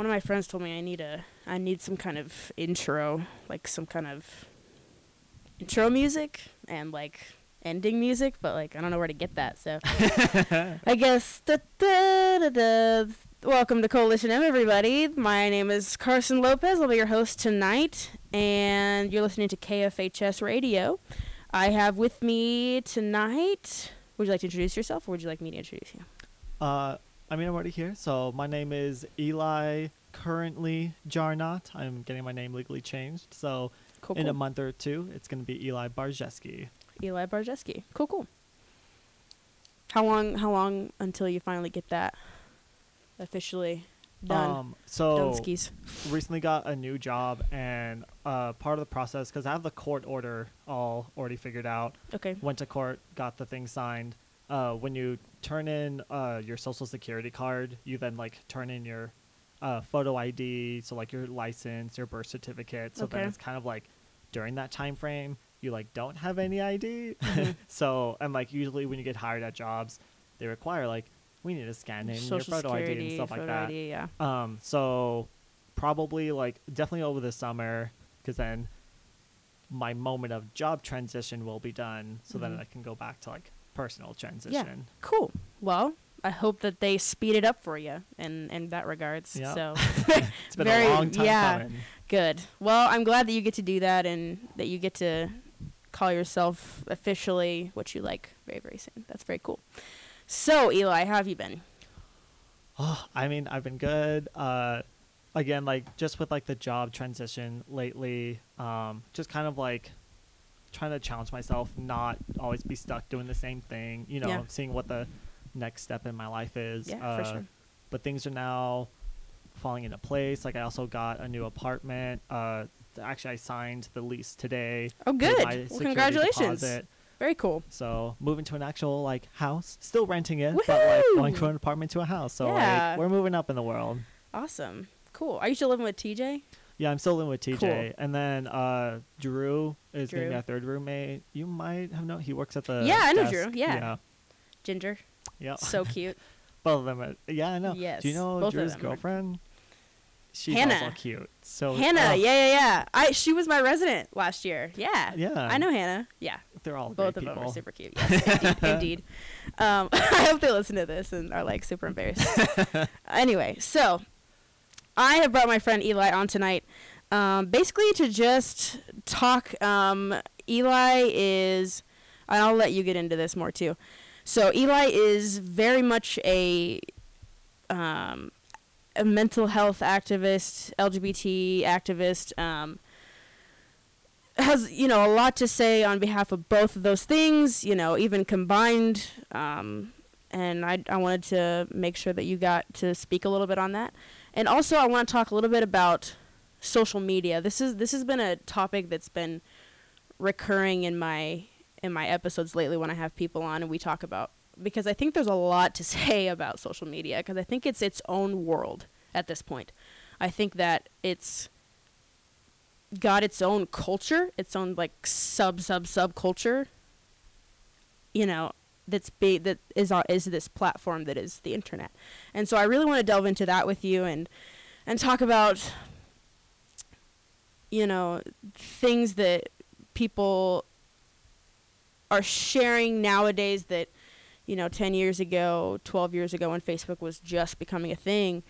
one of my friends told me I need a I need some kind of intro, like some kind of intro music and like ending music, but like I don't know where to get that. So I guess da, da, da, da. welcome to Coalition M, everybody. My name is Carson Lopez. I'll be your host tonight, and you're listening to KFHS Radio. I have with me tonight. Would you like to introduce yourself, or would you like me to introduce you? Uh, I mean, I'm already here. So my name is Eli. Currently, Jarnot. I'm getting my name legally changed. So Cool. in cool. a month or two, it's gonna be Eli Barzeski. Eli Barzeski. Cool, cool. How long? How long until you finally get that officially done? Um, so done skis. recently got a new job, and uh, part of the process because I have the court order all already figured out. Okay. Went to court, got the thing signed. Uh, when you turn in uh, your social security card, you then like turn in your uh, photo ID, so like your license, your birth certificate. So then it's kind of like during that time frame, you like don't have any ID. Mhm. so and like usually when you get hired at jobs, they require like we need to scan in your Social photo ID and stuff like that. ID, yeah. Um, so probably like definitely over the summer, because then my moment of job transition will be done, so then Mhm. I can go back to like personal transition. Yeah. Cool. Well, I hope that they speed it up for you in in that regards. Yeah. So It's been Very- a long time yeah. coming. good. Well, I'm glad that you get to do that and that you get to call yourself officially what you like very very soon. That's very cool. So Eli, how have you been? Oh, I mean, I've been good. Uh, again, like just with like the job transition lately, um, just kind of like trying to challenge myself, not always be stuck doing the same thing. You know, Yeah. seeing what the next step in my life is. Yeah, uh, for sure. But things are now falling into place. Like I also got a new apartment. Uh, actually, I signed the lease today. Oh, good. Well, congratulations. deposit. Very cool. So moving to an actual like house, still renting it, but like going from an apartment to a house. So Yeah. like we're moving up in the world. Awesome. Cool. Are you still living with TJ? Yeah, I'm still living with TJ, Cool. and then uh, Drew is going to Drew. be our third roommate. You might have known he works at the Yeah, I know. Drew, yeah. yeah, Ginger. yeah. So cute. Both of them. Are, yeah, I know. Yes, Do you know both of Drew's them are- girlfriend? She's Hannah. also cute. So Hannah, oh, yeah, yeah, yeah. I she was my resident last year. Yeah. yeah. I know Hannah. Yeah. They're all Both great of them people. are super cute. Yes, indeed. indeed. Um, I hope they listen to this and are like super embarrassed. anyway, so I have brought my friend Eli on tonight, um, basically to just talk. Um, Eli is, I'll let you get into this more too. So Eli is very much a um, a mental health activist, LGBT activist. Um, has you know a lot to say on behalf of both of those things. You know, even combined. Um, and I I wanted to make sure that you got to speak a little bit on that. And also, I want to talk a little bit about social media. This is this has been a topic that's been recurring in my in my episodes lately when I have people on and we talk about because I think there's a lot to say about social media because I think it's its own world at this point. I think that it's got its own culture, its own like sub sub sub culture. You know, that's be that is uh, is this platform that is the internet, and so I really want to delve into that with you and and talk about you know things that people are sharing nowadays that you know 10 years ago 12 years ago when facebook was just becoming a thing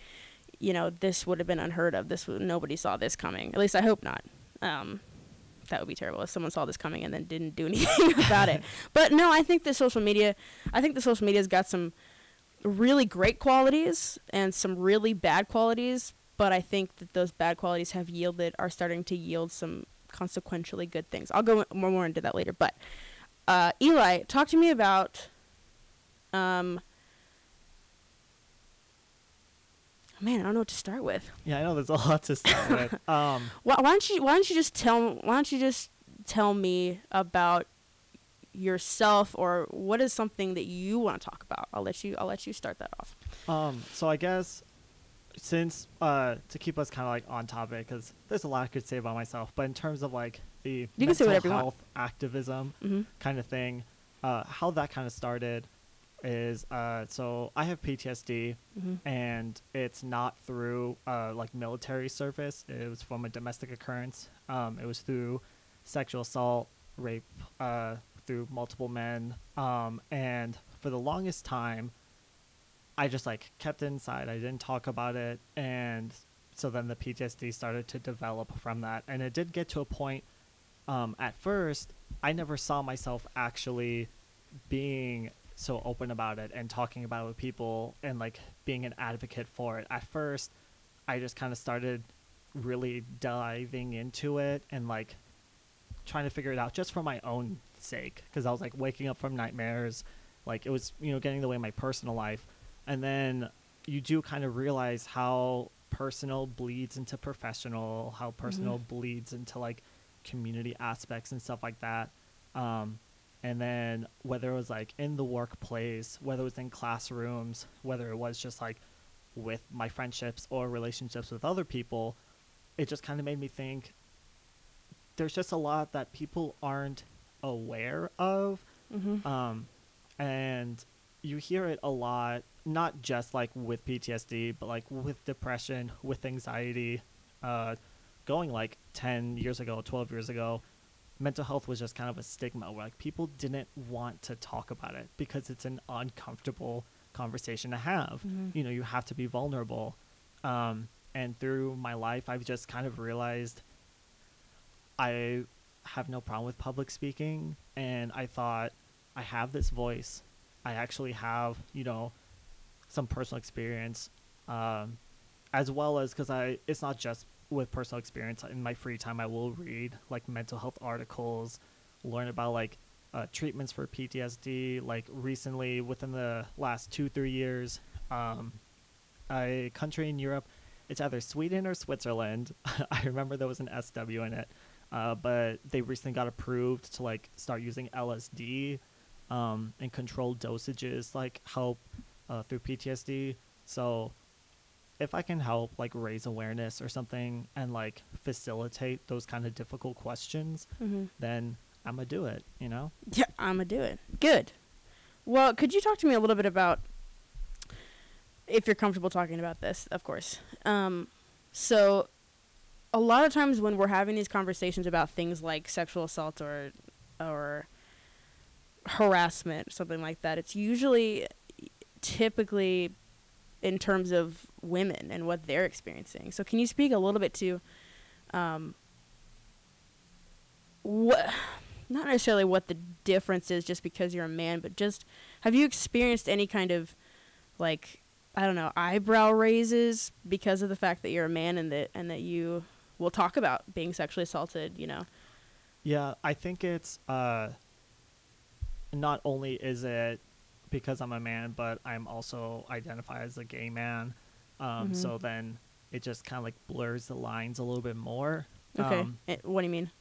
you know this would have been unheard of. This would, nobody saw this coming. At least i hope not. Um, that would be terrible if someone saw this coming and then didn't do anything about it. But no i think the social media i think the social media's got some really great qualities and some really bad qualities but i think that those bad qualities have yielded are starting to yield some consequentially good things. I'll go more, more into that later but uh, eli talk to me about um, man i don't know what to start with Yeah, I know there's a lot to start with. Um, why, why don't you why don't you just tell why don't you just tell me about yourself or what is something that you want to talk about i'll let you i'll let you start that off Um, so I guess since uh, to keep us kind of like on topic, because there's a lot I could say about myself, but in terms of like the You can say mental whatever you want. health activism mm-hmm. kind of thing, uh, how that kind of started. Is uh, so I have PTSD, Mhm. and it's not through uh, like military service. It was from a domestic occurrence. Um, it was through sexual assault, rape, uh, through multiple men, um, and for the longest time, I just like kept inside. I didn't talk about it, and so then the PTSD started to develop from that. And it did get to a point. Um, at first, I never saw myself actually being so open about it and talking about it with people and like being an advocate for it. At first, I just kind of started really diving into it and like trying to figure it out just for my own sake because I was like waking up from nightmares, like it was you know getting in the way of my personal life, and then you do kind of realize how personal bleeds into professional, how personal bleeds into like community aspects and stuff like that. Um, and then whether it was like in the workplace, whether it was in classrooms, whether it was just like with my friendships or relationships with other people, it just kind of made me think there's just a lot that people aren't aware of. Mhm. Um, and you hear it a lot, not just like with PTSD, but like with depression, with anxiety. Uh, going like 10 years ago, 12 years ago, mental health was just kind of a stigma where like people didn't want to talk about it because it's an uncomfortable conversation to have. Mhm. You know, you have to be vulnerable. Um, and through my life, I've just kind of realized I have no problem with public speaking. And I thought, I have this voice. I actually have, you know, some personal experience, um, as well as because I, it's not just with personal experience. In my free time, I will read like mental health articles, learn about like uh, treatments for PTSD. Like recently, within the last two, three years, um, a country in Europe, it's either Sweden or Switzerland. I remember there was an SW in it, uh, but they recently got approved to like start using LSD um, and controlled dosages like help uh, through PTSD. So if I can help like raise awareness or something and like facilitate those kind of difficult questions, Mhm. then I'm gonna do it. You know? Yeah, I'm gonna do it. Good. Well, could you talk to me a little bit about, if you're comfortable talking about this, of course. Um, so, a lot of times when we're having these conversations about things like sexual assault or, or harassment, something like that, it's usually, typically, in terms of women and what they're experiencing. So, can you speak a little bit to, um, what not necessarily what the difference is just because you're a man, but just have you experienced any kind of like I don't know eyebrow raises because of the fact that you're a man and that and that you will talk about being sexually assaulted? You know. Yeah, I think it's uh, not only is it because I'm a man, but I'm also identified as a gay man. Um, Mhm. So then it just kind of like blurs the lines a little bit more. Okay. Um, Eh, what do you mean?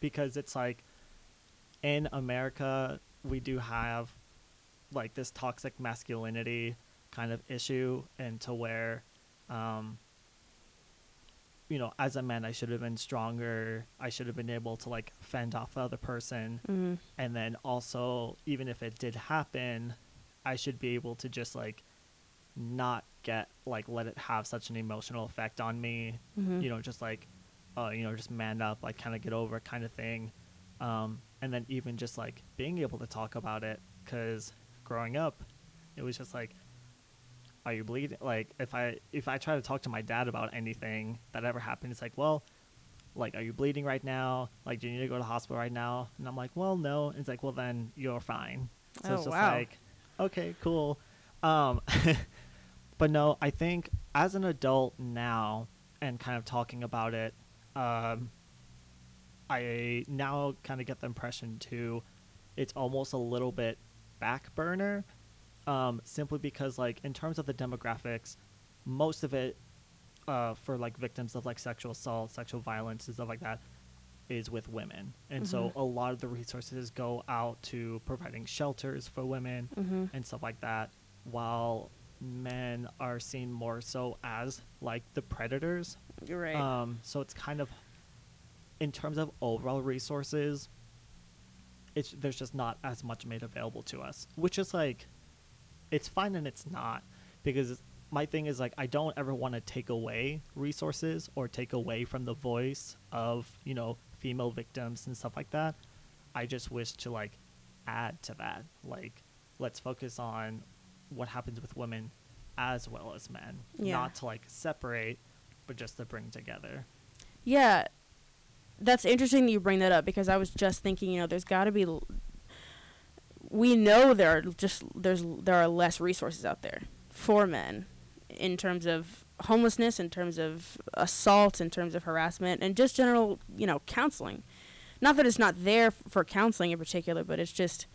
because it's like in America we do have like this toxic masculinity kind of issue and to where um you know as a man I should have been stronger I should have been able to like fend off the other person Mm-hmm. and then also even if it did happen I should be able to just like not get like let it have such an emotional effect on me Mm-hmm. you know, just like, uh, you know, just man up, like kind of get over it kind of thing. Um, and then even just like being able to talk about it, because growing up, it was just like, are you bleeding? Like if I if I try to talk to my dad about anything that ever happened, it's like, well, like, are you bleeding right now? Like, do you need to go to the hospital right now? And I'm like, well, no. And it's like, well, then you're fine. So Oh, it's just wow. like, okay, cool. Um, but no, I think as an adult now and kind of talking about it, um, I now kind of get the impression too, it's almost a little bit back burner, um, simply because like in terms of the demographics, most of it, uh, for like victims of like sexual assault, sexual violence, and stuff like that, is with women, and so Mhm. a lot of the resources go out to providing shelters for women Mm-hmm. and stuff like that, while men are seen more so as like the predators. You're right. Um, so it's kind of, in terms of overall resources, it's there's just not as much made available to us, which is like, it's fine and it's not because my thing is like I don't ever want to take away resources or take away from the voice of you know female victims and stuff like that. I just wish to like add to that. Like let's focus on what happens with women as well as men, Yeah. not to like separate, but just to bring together. Yeah, that's interesting that you bring that up because I was just thinking, you know, there's got to be. l- We know there are just there's there are less resources out there for men, in terms of homelessness, in terms of assault, in terms of harassment, and just general, you know, counseling. Not that it's not there f- for counseling in particular, but it's just.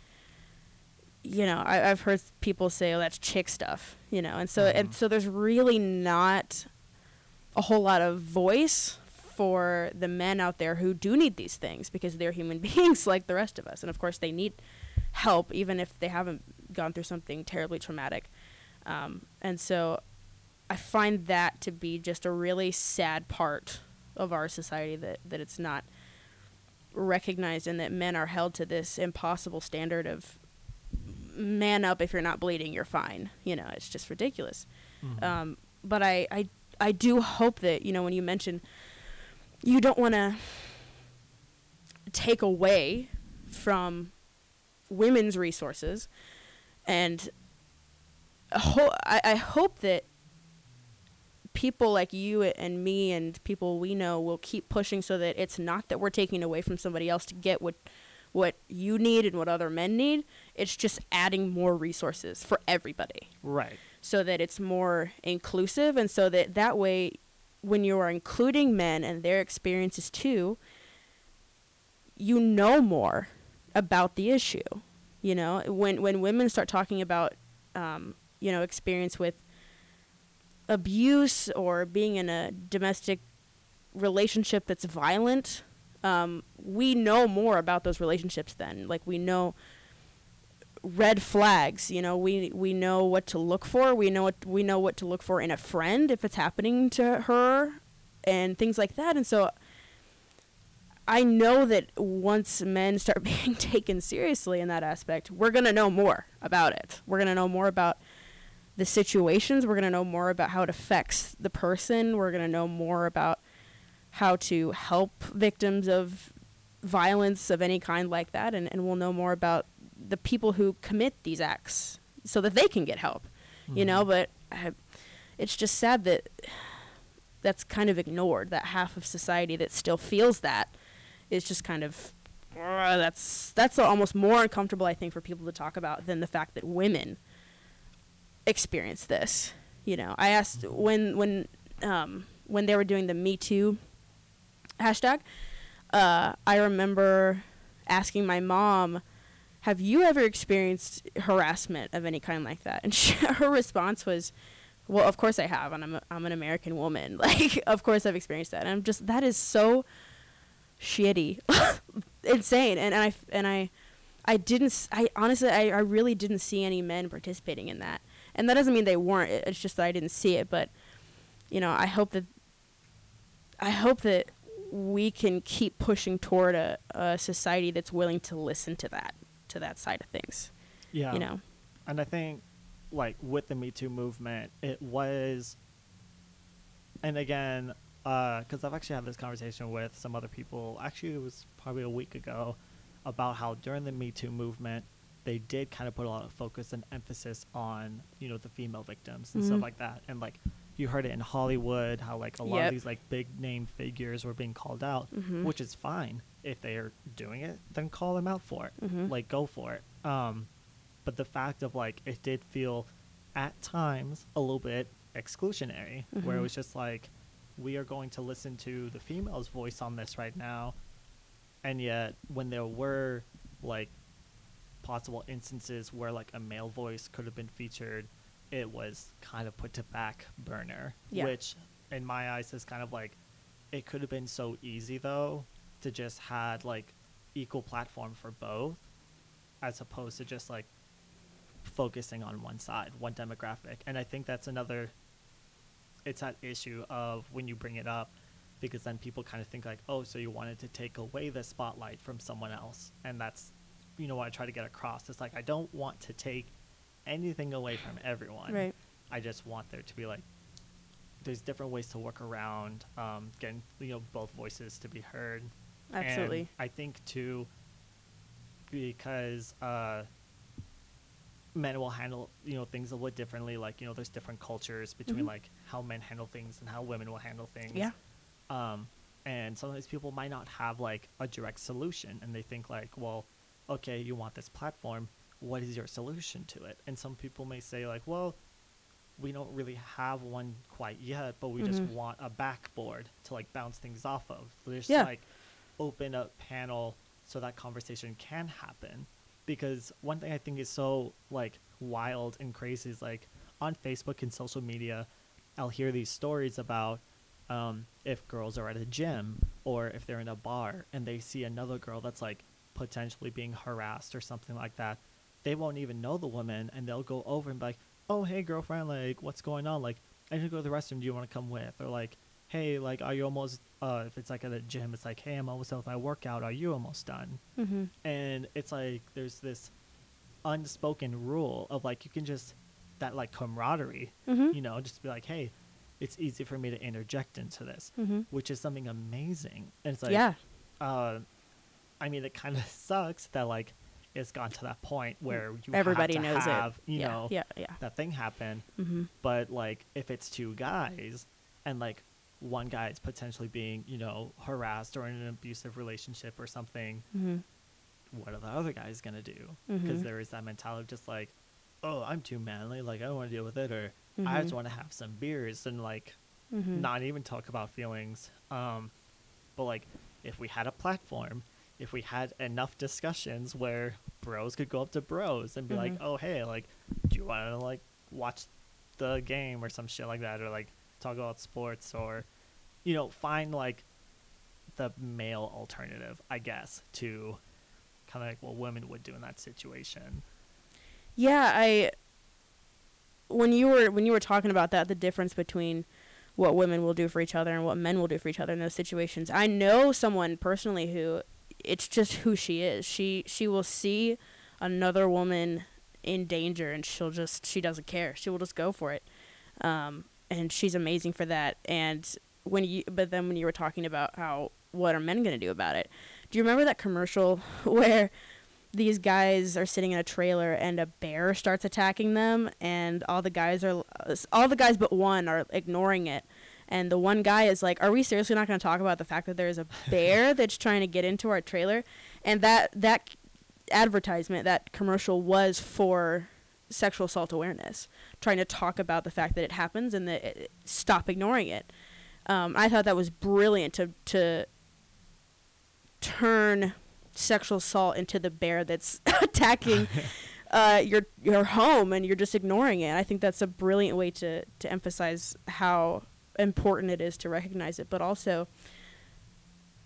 You know, I, I've heard people say, "Oh, that's chick stuff," you know, and so and Mhm. so there's really not a whole lot of voice for the men out there who do need these things because they're human beings like the rest of us and of course they need help even if they haven't gone through something terribly traumatic um, and so i find that to be just a really sad part of our society that, that it's not recognized and that men are held to this impossible standard of man up if you're not bleeding you're fine you know it's just ridiculous Mhm. um, but I, I I do hope that you know when you mention you don't want to take away from women's resources and ho- I, I hope that people like you and me and people we know will keep pushing so that it's not that we're taking away from somebody else to get what what you need and what other men need it's just adding more resources for everybody right. so that it's more inclusive and so that that way when you are including men and their experiences too you know more about the issue you know when when women start talking about um, you know experience with abuse or being in a domestic relationship that's violent um, we know more about those relationships then. Like we know red flags you know? We we know what to look for. We know what we know what to look for in a friend if it's happening to her and things like that. And so i know that once men start being taken seriously in that aspect we're to know more about it. We're to know more about the situations. We're to know more about how it affects the person. We're to know more about how to help victims of violence of any kind like that and, and we'll know more about the people who commit these acts so that they can get help you know Mhm. but I, it's just sad that that's kind of ignored that half of society that still feels that is just kind of uh, that's that's almost more uncomfortable i think for people to talk about than the fact that women experience this you know i asked Mhm. when when um when they were doing the me too hashtag uh i remember asking my mom have you ever experienced harassment of any kind like that? And she, her response was, well, of course I have, and I'm, a, I'm an American woman. Like, of course I've experienced that. And I'm just, that is so shitty, insane. And, and I, and I, I didn't, I honestly, I, I really didn't see any men participating in that. And that doesn't mean they weren't. It's just that I didn't see it. But, you know, I hope that, I hope that we can keep pushing toward a, a society that's willing to listen to that to that side of things. Yeah. You know. and I think like with the Me Too movement, it was, and again, because I've actually had this conversation with some other people. Actually, it was probably a week ago about how during the Me Too movement, they did kind of put a lot of focus and emphasis on you know the female victims and Mhm. stuff like that, and like you heard it in Hollywood how like a lot Yep. of these like big name figures were being called out, Mhm. which is fine if they are doing it, then call them out for it Mhm. like go for it um but the fact of like it did feel at times a little bit exclusionary where it Mhm. was just like we are going to listen to the female's voice on this right now and yet when there were like possible instances where like a male voice could have been featured it was kind of put to back burner Yeah. which in my eyes is kind of like it could have been so easy though to just had like equal platform for both as opposed to just like focusing on one side one demographic. And i think that's another it's that issue of when you bring it up because then people kind of think like oh so you wanted to take away the spotlight from someone else? And that's you know what i try to get across. It's like i don't want to take anything away from everyone. Right. I just want there to be like there's different ways to work around um, getting you know both voices to be heard. Absolutely. And I think too because uh, men will handle you know things a little differently. Like you know, there's different cultures between Mhm. like how men handle things and how women will handle things. Yeah. Um, and sometimes people might not have like a direct solution, and they think like, well, okay, you want this platform. What is your solution to it? And some people may say like, well, we don't really have one quite yet, but we just Mhm. want a backboard to like bounce things off of. So just Yeah. like open a panel so that conversation can happen. Because one thing I think is so like wild and crazy is like on Facebook and social media, I'll hear these stories about um, if girls are at a gym or if they're in a bar and they see another girl that's like potentially being harassed or something like that, they won't even know the woman and they'll go over and be like, "Oh, hey, girlfriend, like, what's going on? Like, I need to go to the restroom. Do you want to come with?" Or like, "Hey, like, are you almost?" Uh, if it's like at a gym, it's like, "Hey, I'm almost done with my workout. Are you almost done?" Mm-hmm. and it's like there's this unspoken rule of like you can just that like camaraderie Mhm. you know just be like hey it's easy for me to interject into this Mhm. which is something amazing and it's like yeah. uh i mean it kind of sucks that like it's gone to that point where you Everybody have to knows have, it. you yeah. know Yeah. Yeah. that thing happen Mm-hmm. but like if it's two guys and like one guy is potentially being you know harassed or in an abusive relationship or something Mm-hmm. what are the other guys gonna do? Because Mhm. there is that mentality of just like, oh, I'm too manly, like I don't want to deal with it, or I just Mhm. want to have some beers and like Mm-hmm. not even talk about feelings. Um, but like if we had a platform, if we had enough discussions where bros could go up to bros and be like, Mhm. oh hey, like, do you want to like watch the game or some shit like that, or like talk about sports, or you know, find like the male alternative, I guess, to kind of like what women would do in that situation. Yeah, I when you were when you were talking about that, the difference between what women will do for each other and what men will do for each other in those situations. I know someone personally who it's just who she is. She she will see another woman in danger and she'll just she doesn't care. She will just go for it. Um and she's amazing for that. And when you but then when you were talking about how what are men going to do about it? Do you remember that commercial where these guys are sitting in a trailer and a bear starts attacking them and all the guys are all the guys but one are ignoring it and the one guy is like are we seriously not going to talk about the fact that there's a bear that's trying to get into our trailer and that that advertisement that commercial was for sexual assault awareness trying to talk about the fact that it happens and that it, stop ignoring it um, i thought that was brilliant to to turn sexual assault into the bear that's attacking uh, your your home and you're just ignoring it. I think that's a brilliant way to to emphasize how important it is to recognize it. But also,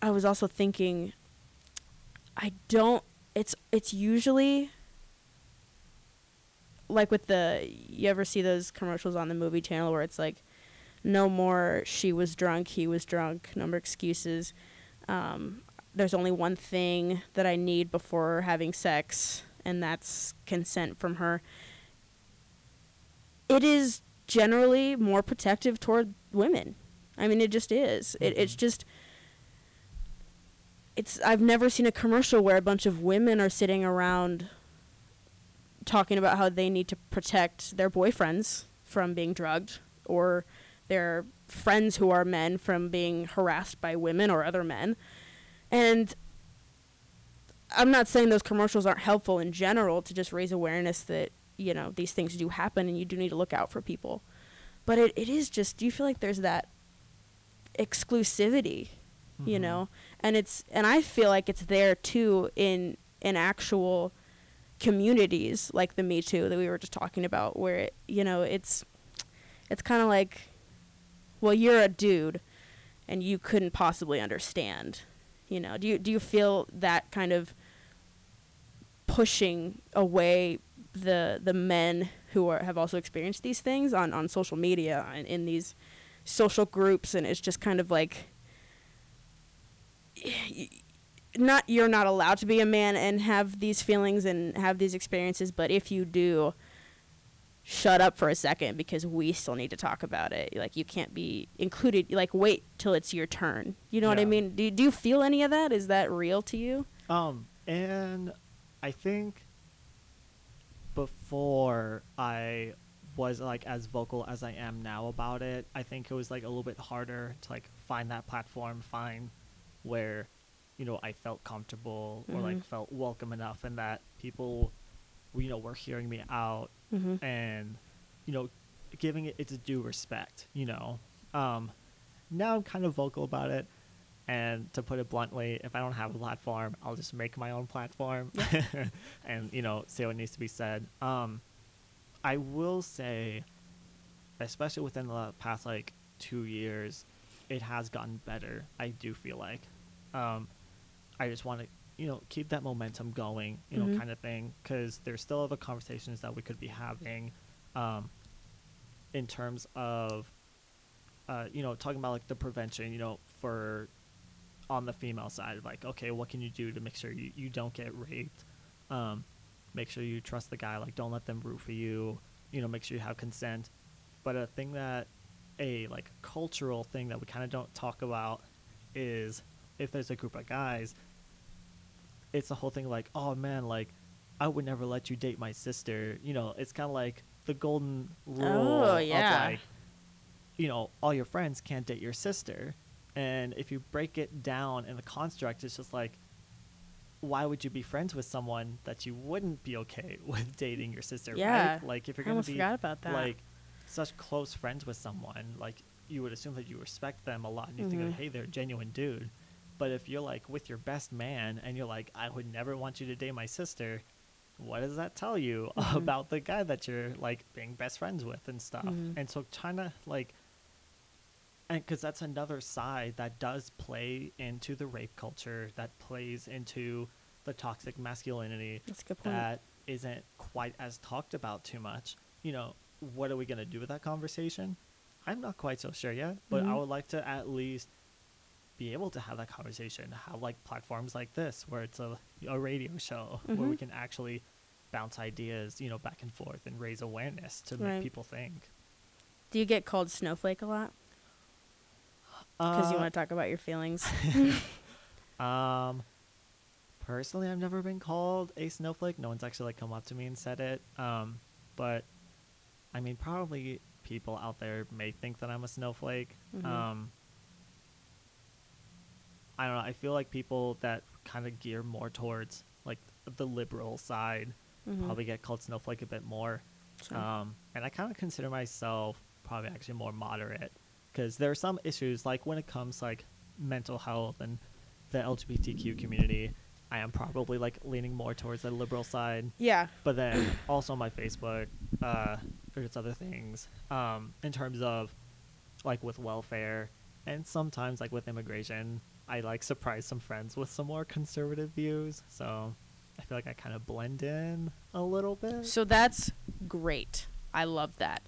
I was also thinking, I don't. It's it's usually like with the you ever see those commercials on the movie channel where it's like no more she was drunk he was drunk no more excuses um, there's only one thing that I need before having sex, and that's consent from her. It is generally more protective toward women. I mean, it just is. It, it's Mhm. just. It's. I've never seen a commercial where a bunch of women are sitting around talking about how they need to protect their boyfriends from being drugged or their friends who are men from being harassed by women or other men. And I'm not saying those commercials aren't helpful in general to just raise awareness that, you know, these things do happen and you do need to look out for people. But it, it is just, do you feel like there's that exclusivity, you Mhm. know? And it's, and I feel like it's there too in, in actual communities like the Me Too that we were just talking about, where, it, you know, it's, it's kind of like, well, you're a dude and you couldn't possibly understand you know, do you do you feel that kind of pushing away the the men who are have also experienced these things on on social media and in these social groups and it's just kind of like not you're not allowed to be a man and have these feelings and have these experiences but if you do shut up for a second because we still need to talk about it. Like you can't be included. Like wait till it's your turn. You know what I mean? Do do you feel any of that? Is that real to you? Um, and I think before I was like as vocal as I am now about it, I think it was like a little bit harder to like find that platform, find where, you know, I felt comfortable or like Mhm. felt welcome enough and that people, you know, were hearing me out Mm-hmm. and, you know, giving it its due respect, you know. Um, now I'm kind of vocal about it. And to put it bluntly, if I don't have a platform, I'll just make my own platform and, you know, say what needs to be said. Um, I will say, especially within the past like two years, it has gotten better. I do feel like. Um, I just want to, you know, keep that momentum going, you know, Mhm. kind of thing, because there's still other conversations that we could be having, um, in terms of, uh, you know, talking about like the prevention, you know, for on the female side, like, okay, what can you do to make sure you, you don't get raped? Um, make sure you trust the guy, like, don't let them root for you, you know, make sure you have consent. But a thing that, a like cultural thing that we kind of don't talk about is if there's a group of guys, it's the whole thing like, oh man, like, I would never let you date my sister. You know, it's kind of like the golden rule Oh, yeah. of like, you know, all your friends can't date your sister. And if you break it down in the construct, it's just like, why would you be friends with someone that you wouldn't be okay with dating your sister? Yeah. Right? Like if you're gonna be forgot about that. like such close friends with someone, like you would assume that you respect them a lot and you think Mhm. that hey, they're a genuine dude. But if you're like with your best man and you're like, I would never want you to date my sister, what does that tell you Mhm. about the guy that you're like being best friends with and stuff? Mhm. And so trying to like and because that's another side that does play into the rape culture that plays into the toxic masculinity That's a good point. that isn't quite as talked about too much you know what are we going to do with that conversation i'm not quite so sure yet but i Mhm. would like to at least be able to have that conversation have like platforms like this where it's a, a radio show where we Mhm. can actually bounce ideas you know back and forth and raise awareness to make people think Do you get called snowflake a lot? Because you Uh, want to talk about your feelings. Um, personally, I've never been called a snowflake. No one's actually like come up to me and said it. Um, but I mean, probably people out there may think that I'm a snowflake. Mhm. Um, I don't know. I feel like people that kind of gear more towards like the liberal side Mhm. probably get called snowflake a bit more. Sure. Um, and I kind of consider myself probably actually more moderate because there are some issues like when it comes like mental health and the LGBTQ community. I am probably like leaning more towards the liberal side, yeah. but then also on my Facebook, uh, there's other things um, in terms of like with welfare and sometimes like with immigration. I like surprise some friends with some more conservative views, so I feel like I kind of blend in a little bit. So that's great. I love that.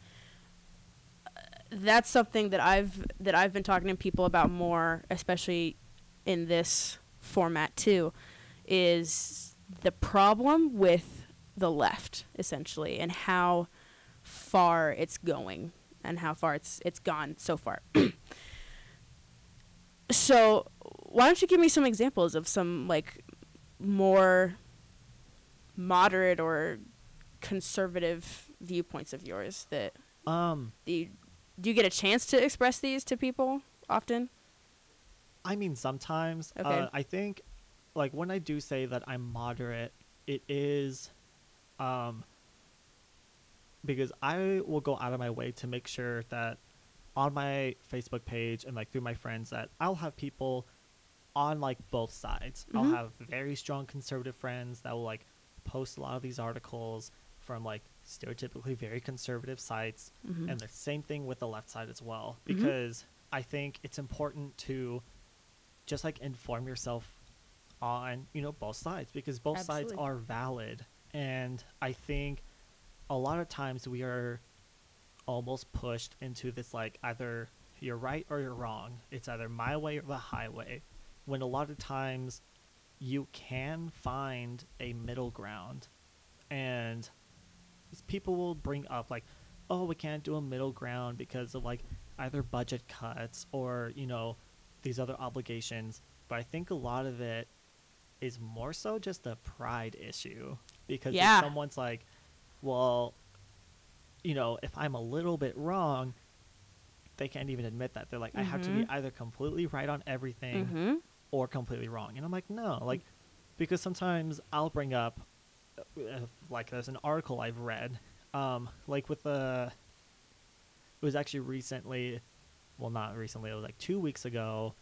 That's something that I've that I've been talking to people about more, especially in this format too, is the problem with the left essentially and how far it's going and how far it's it's gone so far. so, why don't you give me some examples of some like more moderate or conservative viewpoints of yours that Um, you do you get a chance to express these to people often? I mean, sometimes. Okay. Uh, I think, like, when I do say that I'm moderate, it is, um, because I will go out of my way to make sure that on my Facebook page and like through my friends that I'll have people on like both sides. I'll Mhm. have very strong conservative friends that will like post a lot of these articles from like stereotypically very conservative sites Mhm. and the same thing with the left side as well Mhm. because i think it's important to just like inform yourself on you know both sides because both sides are valid and i think a lot of times we are almost pushed into this like either you're right or you're wrong it's either my way or the highway when a lot of times you can find a middle ground and people will bring up like, oh, we can't do a middle ground because of like either budget cuts or you know these other obligations. But I think a lot of it is more so just a pride issue because Yeah. if someone's like, well, you know, if I'm a little bit wrong, they can't even admit that. They're like, I have to be Mhm. either completely right on everything Mm-hmm. or completely wrong. And I'm like, no, like, because sometimes I'll bring up, like, there's an article I've read, um, like with the, it was actually recently, well, not recently, it was like two weeks ago.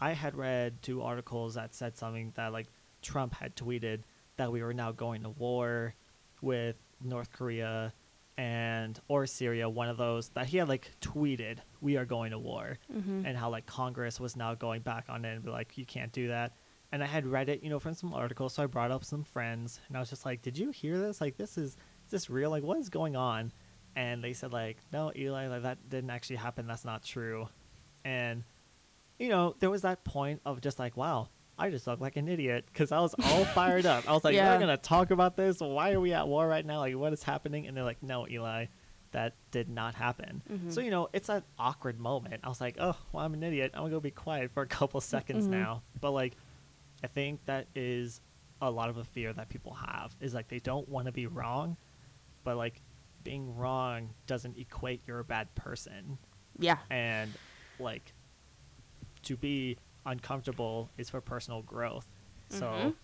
I had read two articles that said something that, like, Trump had tweeted that we were now going to war with North Korea and or Syria, one of those that he had like tweeted, "We are going to war." Mm-hmm. and how like Congress was now going back on it and be like, you can't do that. And I had read it, you know, from some articles, so I brought up some friends, and I was just like, "Did you hear this? Like, this is is this real? Like, what is going on?" And they said like, "No, Eli, like that didn't actually happen. That's not true." And you know, there was that point of just like, "Wow, I just look like an idiot," because I was all fired up. I was like, Yeah. "We're gonna talk about this. Why are we at war right now? Like, what is happening?" And they're like, "No, Eli." That did not happen. Mhm. So you know, it's an awkward moment. I was like, "Oh, well, I'm an idiot. I'm gonna go be quiet for a couple seconds Mhm. now." But like, I think that is a lot of a fear that people have is like they don't want to be wrong, but like being wrong doesn't equate you're a bad person, Yeah. and like to be uncomfortable is for personal growth. So Mhm.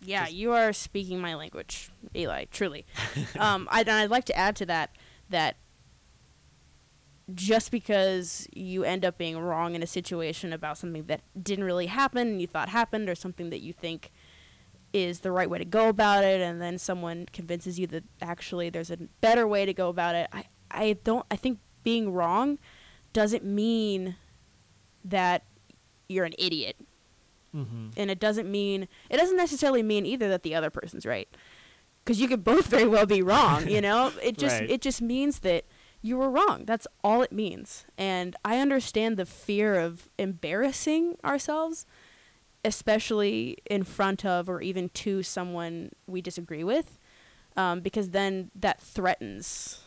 Yeah, you are speaking my language, Eli. Truly. um, I, and I'd like to add to that that just because you end up being wrong in a situation about something that didn't really happen and you thought happened, or something that you think is the right way to go about it, and then someone convinces you that actually there's a better way to go about it. I, I don't. I think being wrong doesn't mean that you're an idiot hmm and it doesn't mean it doesn't necessarily mean either that the other person's right because you could both very well be wrong you know it just Right. it just means that you were wrong that's all it means and i understand the fear of embarrassing ourselves especially in front of or even to someone we disagree with um, because then that threatens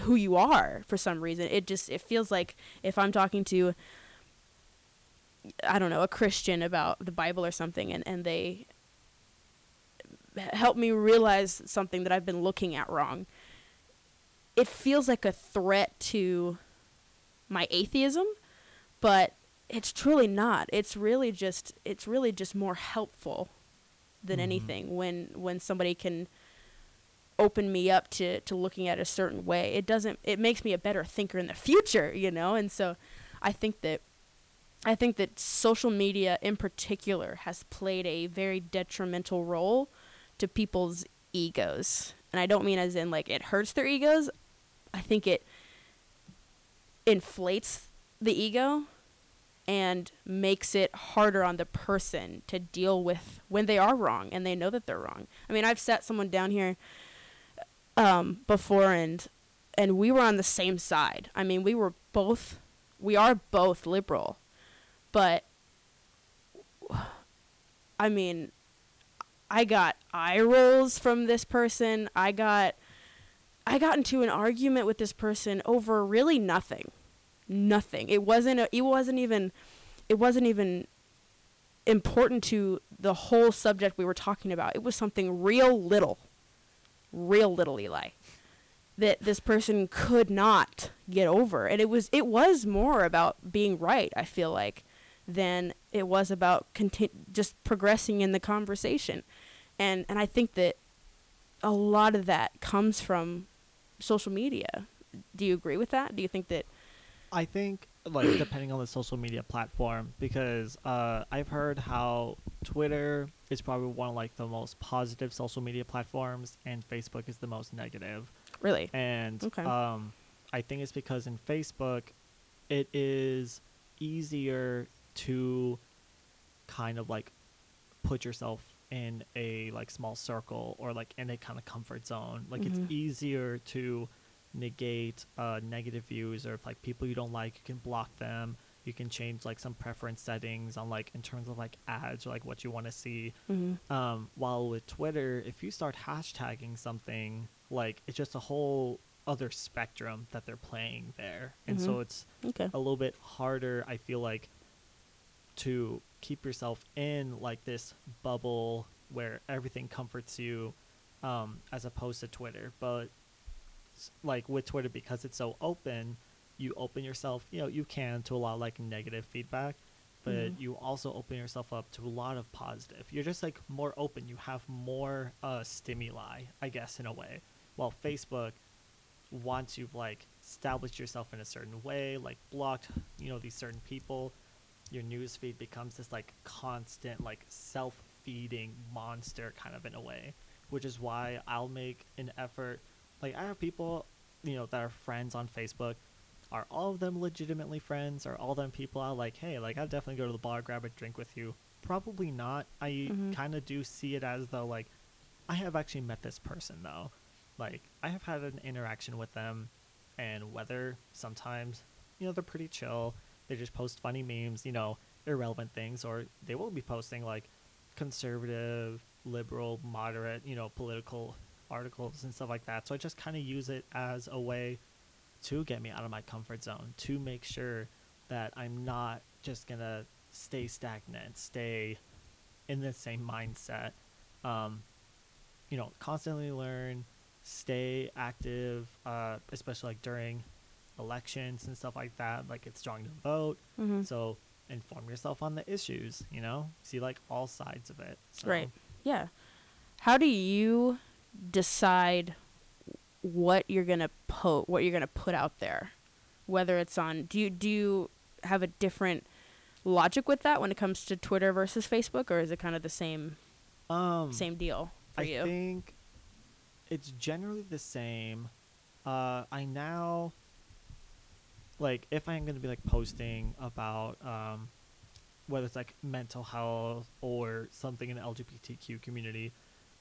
who you are for some reason it just it feels like if i'm talking to I don't know, a Christian about the Bible or something, and, and they help me realize something that I've been looking at wrong. It feels like a threat to my atheism, but it's truly not. It's really just it's really just more helpful than Mhm. anything when when somebody can open me up to to looking at a certain way. It doesn't it makes me a better thinker in the future, you know? And so I think that I think that social media in particular has played a very detrimental role to people's egos. And I don't mean as in like it hurts their egos. I think it inflates the ego and makes it harder on the person to deal with when they are wrong and they know that they're wrong. I mean, I've sat someone down here um, before and and we were on the same side. I mean, we were both we are both liberal but I mean, I got eye rolls from this person. I got I got into an argument with this person over really nothing. Nothing. It wasn't a, it wasn't even it wasn't even important to the whole subject we were talking about. It was something real little. Real little Eli that this person could not get over and it was it was more about being right i feel like than it was about conti- just progressing in the conversation and and i think that a lot of that comes from social media do you agree with that do you think that I think like depending on the social media platform because uh, I've heard how Twitter is probably one of like the most positive social media platforms and Facebook is the most negative. really And Okay. um, I think it's because in Facebook, it is easier to kind of like put yourself in a like small circle or like in a kind of comfort zone. Like Mhm. it's easier to negate uh, negative views or if like people you don't like, you can block them. You can change like some preference settings on like in terms of like ads or like what you want to see. hmm Um, while with Twitter, if you start hashtagging something, like it's just a whole other spectrum that they're playing there, and so Mhm. it's Okay. a little bit harder. I feel like to keep yourself in like this bubble where everything comforts you, um, as opposed to Twitter. But like with Twitter, because it's so open, you open yourself. You know, you can to a lot of like negative feedback, but Mhm. you also open yourself up to a lot of positive. You're just like more open. You have more uh, stimuli, I guess, in a way. While Facebook, once you've like established yourself in a certain way, like blocked, you know, these certain people, your news feed becomes this like constant, like self-feeding monster kind of in a way. Which is why I'll make an effort. Like I have people, you know, that are friends on Facebook. Are all of them legitimately friends? Are all them people I like? Hey, like I'll definitely go to the bar, grab a drink with you. Probably not. I Mhm. kind of do see it as though like I have actually met this person though. Like I have had an interaction with them, and whether sometimes you know they're pretty chill, they just post funny memes, you know, irrelevant things, or they will be posting like conservative, liberal, moderate, you know, political articles and stuff like that. So I just kind of use it as a way to get me out of my comfort zone, to make sure that I'm not just gonna stay stagnant, stay in the same mindset. Um, you know, constantly learn, stay active, uh, especially like during elections and stuff like that. Like it's strong to vote, Mm-hmm. so inform yourself on the issues. You know, see like all sides of it. So, Right. Yeah. How do you decide what you're gonna put what you're gonna put out there? Whether it's on do you do you have a different logic with that when it comes to Twitter versus Facebook, or is it kind of the same Um, same deal for I you? I think it's generally the same. Uh, I now like if I'm gonna be like posting about um, whether it's like mental health or something in the LGBTQ community,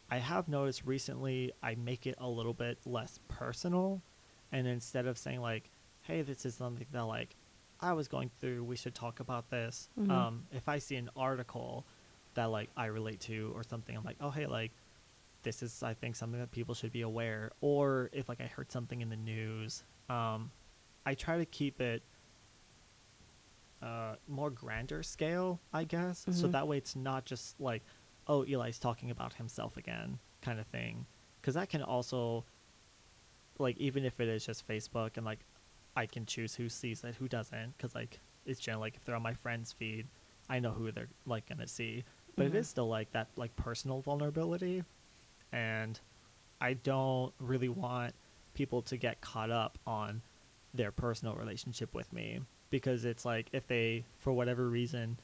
I have noticed recently I make it a little bit less personal, and instead of saying like, "Hey, this is something that like I was going through, we should talk about this," Mhm. um, if I see an article that like I relate to or something, I'm like, "Oh, hey, like." this is I think something that people should be aware. Or if like I heard something in the news, um, I try to keep it uh, more grander scale, I guess. So Mhm. that way it's not just like, oh, Eli's talking about himself again, kind of thing. Because that can also, like, even if it is just Facebook and like, I can choose who sees it, who doesn't. Because like it's generally like if they're on my friend's feed, I know who they're like gonna see. But Mhm. it is still like that like personal vulnerability and I don't really want people to get caught up on their personal relationship with me because it's like if they for whatever reason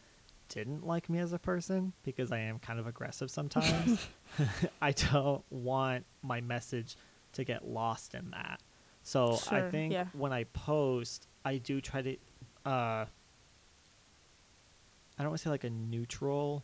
didn't like me as a person because I am kind of aggressive sometimes I don't want my message to get lost in that. So I think yeah. when I post I do try to uh I don't want to say like a neutral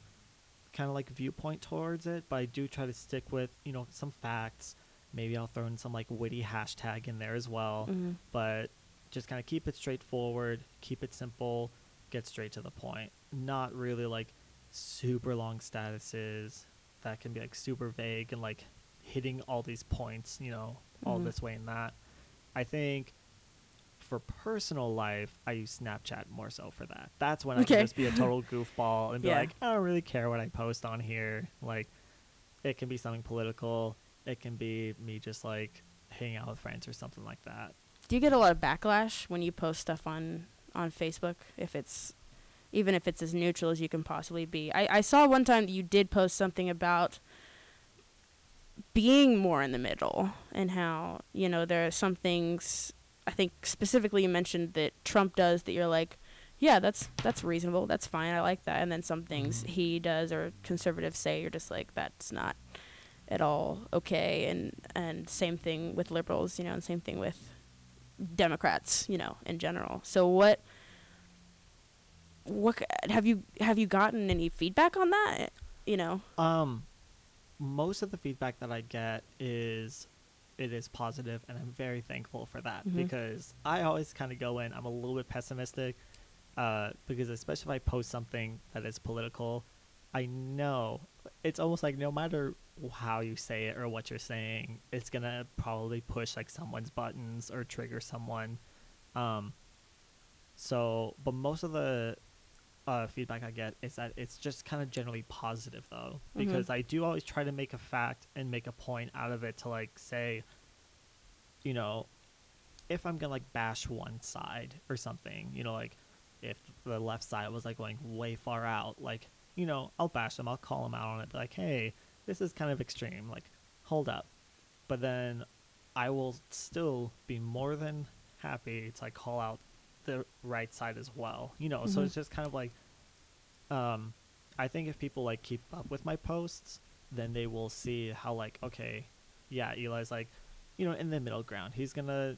kind of like viewpoint towards it, but I do try to stick with, you know, some facts. Maybe I'll throw in some like witty hashtag in there as well, Mhm. but just kind of keep it straightforward, keep it simple, get straight to the point. Not really like super long statuses that can be like super vague and like hitting all these points, you know, all Mhm. this way and that. I think for personal life, I use Snapchat more so for that. That's when I can just be a total goofball and be Yeah. like, I don't really care what I post on here. Like, it can be something political. It can be me just like hanging out with friends or something like that. Do you get a lot of backlash when you post stuff on on Facebook? If it's even if it's as neutral as you can possibly be. I, I saw one time that you did post something about being more in the middle and how you know there are some things. I think specifically you mentioned that Trump does that you're like, yeah, that's that's reasonable, that's fine, I like that. And then some things Mhm. he does or conservatives say, you're just like, that's not at all okay. And and same thing with liberals, you know, and same thing with Democrats, you know, in general. So what what have you have you gotten any feedback on that? You know. Um, most of the feedback that I get is it is positive, and I'm very thankful for that Mhm. because I always kind of go in. I'm a little bit pessimistic uh, because especially if I post something that is political, I know it's almost like no matter how you say it or what you're saying, it's gonna probably push like someone's buttons or trigger someone. Um, so, but most of the uh, feedback I get is that it's just kind of generally positive though, Mhm. because I do always try to make a fact and make a point out of it to like say, you know, if I'm gonna like bash one side or something, you know, like if the left side was like going way far out, like you know, I'll bash them, I'll call them out on it, like, hey, this is kind of extreme, like, hold up, but then I will still be more than happy to like call out the right side as well, you know. So Mhm. it's just kind of like, um, I think if people like keep up with my posts, then they will see how like okay, yeah, Eli's like, you know, in the middle ground. He's gonna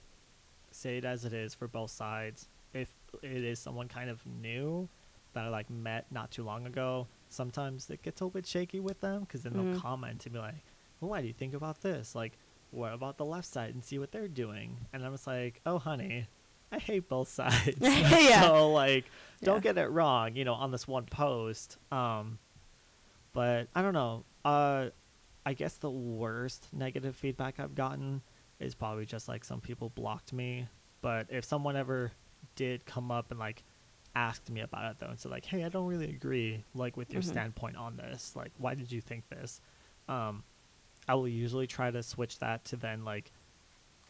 say it as it is for both sides. If it is someone kind of new that I like met not too long ago, sometimes it gets a little bit shaky with them because then they'll Mhm. comment and be like, well, "What do you think about this? Like, what about the left side?" And see what they're doing. And I'm just like, "Oh, honey." I hate both sides. Yeah. So like don't Yeah. get it wrong, you know, on this one post. Um but I don't know. Uh I guess the worst negative feedback I've gotten is probably just like some people blocked me. But if someone ever did come up and like asked me about it though and said like, Hey, I don't really agree like with your Mhm. standpoint on this. Like why did you think this? Um I will usually try to switch that to then like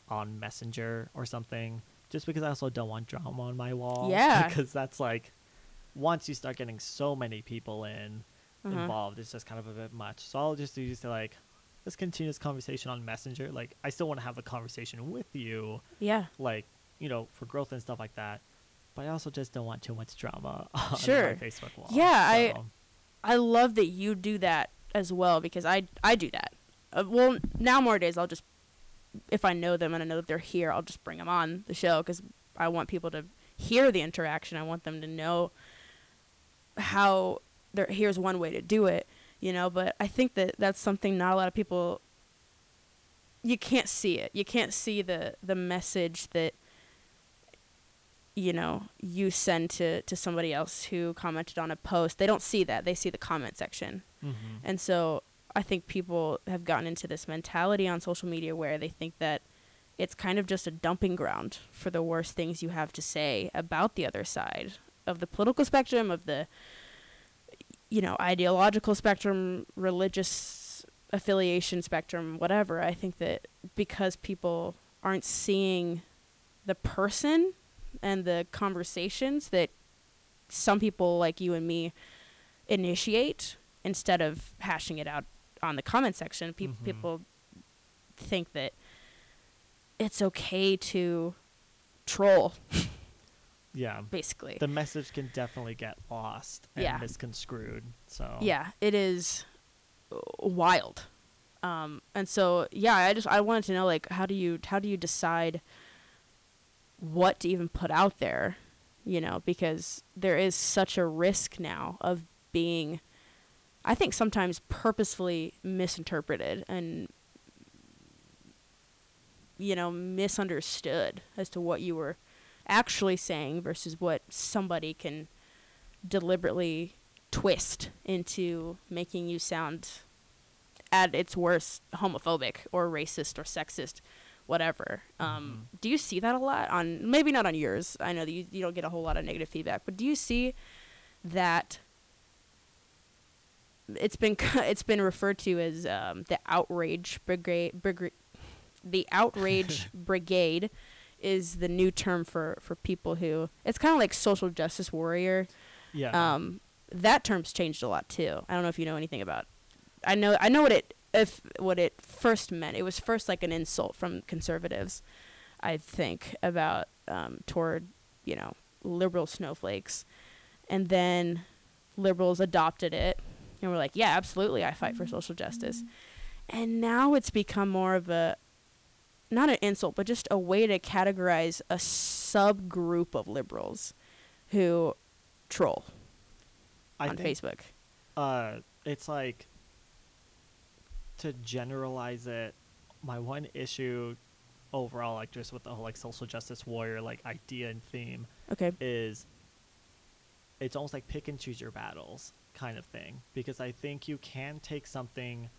on Messenger or something, just because I also don't want drama on my wall. Yeah. because that's like once you start getting so many people in Uh-huh. involved, it's just kind of a bit much. So I'll just use to like let's continue this conversation on Messenger. Like I still want to have a conversation with you, Yeah. like you know, for growth and stuff like that. But I also just don't want too much drama on Sure. my Facebook wall. Yeah, I- I love that you do that as well because I I do that. Uh, well, now more days I'll just if I know them and I know that they're here, I'll just bring them on the show because I want people to hear the interaction. I want them to know how there. Here's one way to do it, you know. But I think that that's something not a lot of people. You can't see it. You can't see the the message that you know you send to to somebody else who commented on a post they don't see that they see the comment section Mhm. and so i think people have gotten into this mentality on social media where they think that it's kind of just a dumping ground for the worst things you have to say about the other side of the political spectrum of the you know ideological spectrum religious affiliation spectrum whatever i think that because people aren't seeing the person and the conversations that some people like you and me initiate instead of hashing it out on the comment section Pe- Mhm. people think that it's okay to troll yeah. basically The message can definitely get lost and Yeah. misconstrued. So yeah it is uh, wild um and so yeah i just i wanted to know like how do you how do you decide what to even put out there you know because there is such a risk now of being i think sometimes purposefully misinterpreted and you know misunderstood as to what you were actually saying versus what somebody can deliberately twist into making you sound at its worst homophobic or racist or sexist whatever um, do you see that a lot on maybe not on yours i know that you, you don't get a whole lot of negative feedback but do you see that it's been it's been referred to as um, the outrage brigade, brigade the outrage brigade is the new term for for people who it's kind of like social justice warrior Yeah. um, that term's changed a lot too. I don't know if you know anything about. I know I know what it if what it first meant. It was first like an insult from conservatives, I think, about um, toward you know liberal snowflakes, and then liberals adopted it and were like, yeah, absolutely, I fight for social justice, and now it's become more of a not an insult, but just a way to categorize a subgroup of liberals who troll I on Facebook. uh it's like to generalize it my one issue overall like just with the whole like social justice warrior like idea and theme Okay. is it's almost like pick and choose your battles kind of thing because I think you can take something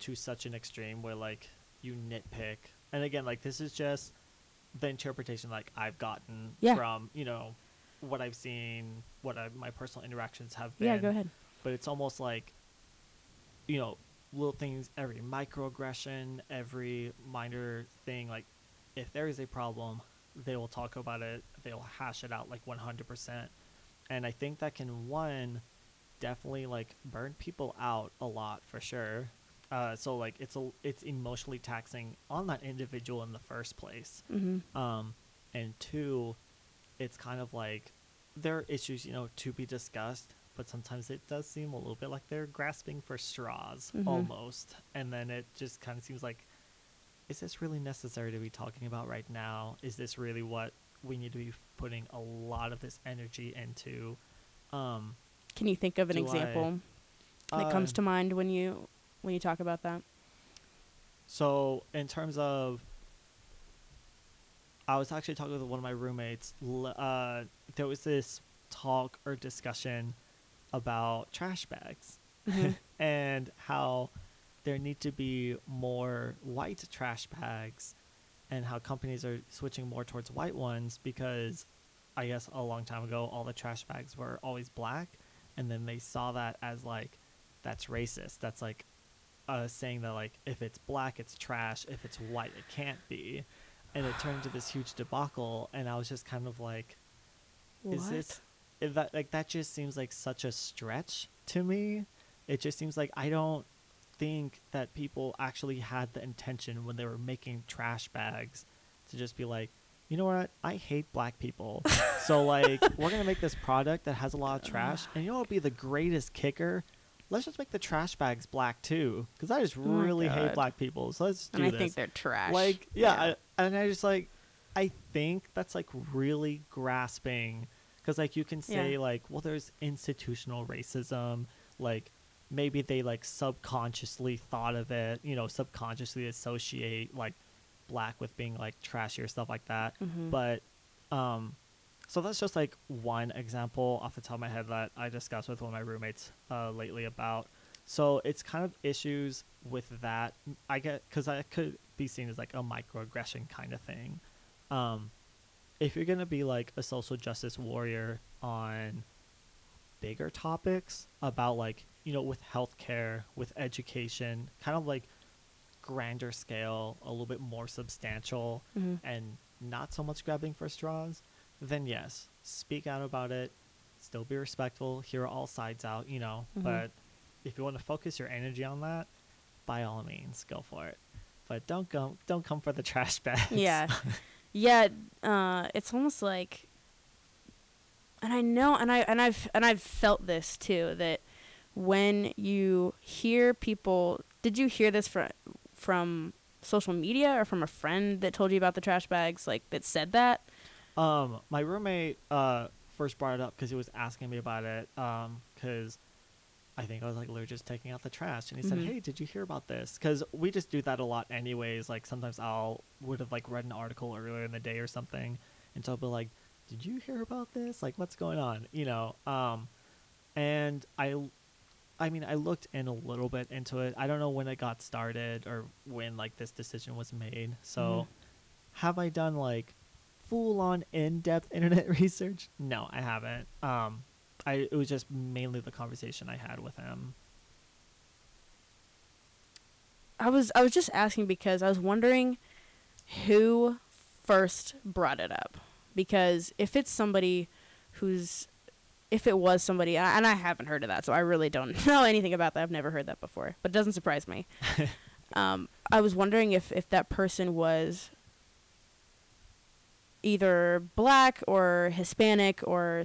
to such an extreme where like you nitpick. And again, like this is just the interpretation like I've gotten Yeah. from, you know, what I've seen, what I, my personal interactions have been Yeah, go ahead. but it's almost like you know little things every microaggression every minor thing like if there is a problem they will talk about it they'll hash it out like 100% and i think that can one definitely like burn people out a lot for sure. Uh, so like it's a it's emotionally taxing on that individual in the first place. Mm-hmm. um, and two, it's kind of like there are issues, you know, to be discussed, but sometimes it does seem a little bit like they're grasping for straws Mhm. almost. And then it just kind of seems like, is this really necessary to be talking about right now? Is this really what we need to be putting a lot of this energy into? Um, Can you think of an Do I- example that comes uh, to mind when you when you talk about that? So in terms of, I was actually talking with one of my roommates. Uh, there was this talk or discussion about trash bags Mhm. and how there need to be more white trash bags, and how companies are switching more towards white ones because, I guess a long time ago all the trash bags were always black, and then they saw that as like, that's racist. That's like uh, saying that like if it's black it's trash if it's white it can't be and it turned into this huge debacle and i was just kind of like is this is that like that just seems like such a stretch to me. It just seems like i don't think that people actually had the intention when they were making trash bags to just be like you know what? I hate black people. So like we're gonna make this product that has a lot of trash and you know what would be the greatest kicker. Let's just make the trash bags black too because i just Oh really hate black people so let's do and I this. think they're trash. like yeah, I, and i just like i think that's like really grasping because like you can say Yeah. like well there's institutional racism like maybe they like subconsciously thought of it you know subconsciously associate like black with being like trashy or stuff like that Mhm. but um so that's just like one example off the top of my head that i discussed with one of my roommates uh, lately about so it's kind of issues with that i get because i could be seen as like a microaggression kind of thing um if you're gonna be like a social justice warrior on bigger topics about like you know with healthcare with education kind of like grander scale a little bit more substantial Mhm. and not so much grabbing for straws, then yes, speak out about it. Still be respectful. Hear all sides out, you know. Mhm. But if you want to focus your energy on that, by all means, go for it. But don't go. Don't come for the trash bags. Yeah. yeah, uh, it's almost like and I know and I and I've and I've felt this too that when you hear people did you hear this from from social media or from a friend that told you about the trash bags like that said that? Um, my roommate uh first brought it up because he was asking me about it. Um, because I think I was like, "We're just taking out the trash," and he Mhm. said, "Hey, did you hear about this?" Because we just do that a lot, anyways. Like sometimes I'll would have like read an article earlier in the day or something, and so I'll be like, "Did you hear about this? Like, what's going on?" You know. Um, and I, I mean, I looked in a little bit into it. I don't know when it got started or when like this decision was made. So, have I done like full on in depth internet research? No, I haven't. Um, I it was just mainly the conversation I had with him. I was I was just asking because I was wondering who first brought it up. Because if it's somebody who's if it was somebody and I- haven't heard of that so I really don't know anything about that. I've never heard that before but it doesn't surprise me. Um, I was wondering if if that person was either black or Hispanic or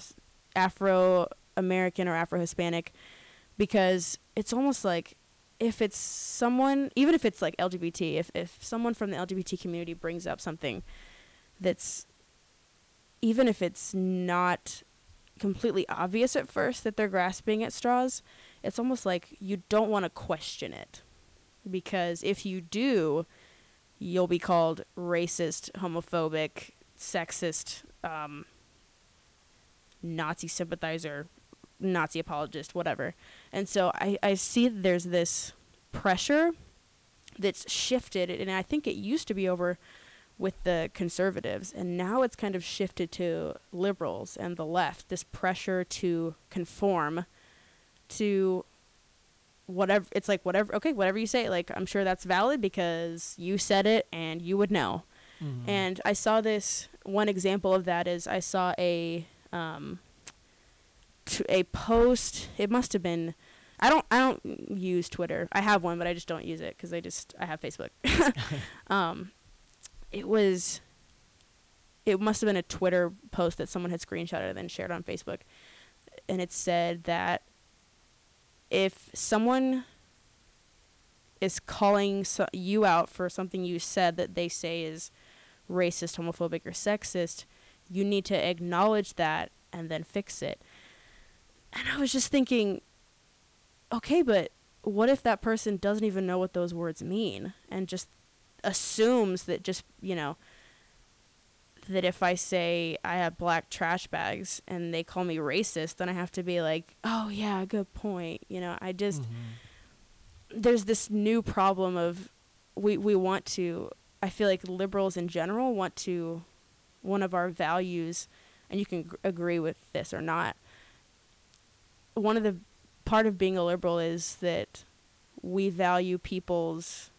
Afro American or Afro Hispanic because it's almost like if it's someone even if it's like LGBT if if someone from the LGBT community brings up something that's even if it's not completely obvious at first that they're grasping at straws it's almost like you don't want to question it because if you do you'll be called racist homophobic sexist um, Nazi sympathizer Nazi apologist, whatever. And so I, I see there's this pressure that's shifted, and I think it used to be over with the conservatives, and now it's kind of shifted to liberals and the left. This pressure to conform to whatever it's like whatever okay whatever you say like i'm sure that's valid because you said it and you would know Mhm. and I saw this one example of that is I saw a um, a post. It must have been. I don't. I don't use Twitter. I have one, but I just don't use it because I just I have Facebook. um, it was. It must have been a Twitter post that someone had screenshotted and then shared on Facebook, and it said that if someone is calling so- you out for something you said that they say is racist, homophobic, or sexist, you need to acknowledge that and then fix it. And I was just thinking, okay, but what if that person doesn't even know what those words mean and just assumes that just, you know, that if I say I have black trash bags and they call me racist, then I have to be like, oh, yeah, good point. You know, I just Mhm. there's this new problem of we we want to I feel like liberals in general want to one of our values and you can gr- agree with this or not one of the part of being a liberal is that we value people's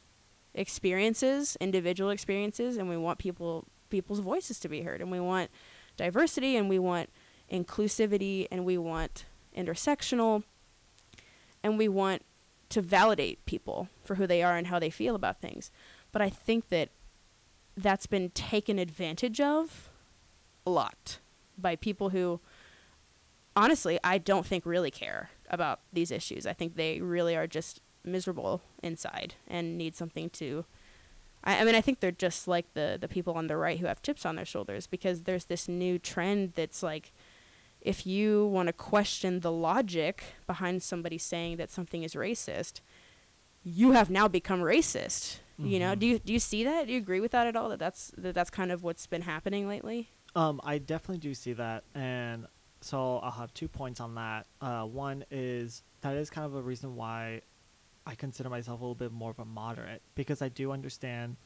experiences individual experiences and we want people people's voices to be heard and we want diversity and we want inclusivity and we want intersectional and we want to validate people for who they are and how they feel about things. But I think that that's been taken advantage of a lot by people who honestly I don't think really care about these issues. I think they really are just miserable inside and need something to I, I mean I think they're just like the the people on the right who have chips on their shoulders because there's this new trend that's like if you want to question the logic behind somebody saying that something is racist, you have now become racist. You know, Mhm. do you do you see that? Do you agree with that at all? That that's that that's kind of what's been happening lately. Um, I definitely do see that, and so I'll have two points on that. Uh, one is that is kind of a reason why I consider myself a little bit more of a moderate because I do understand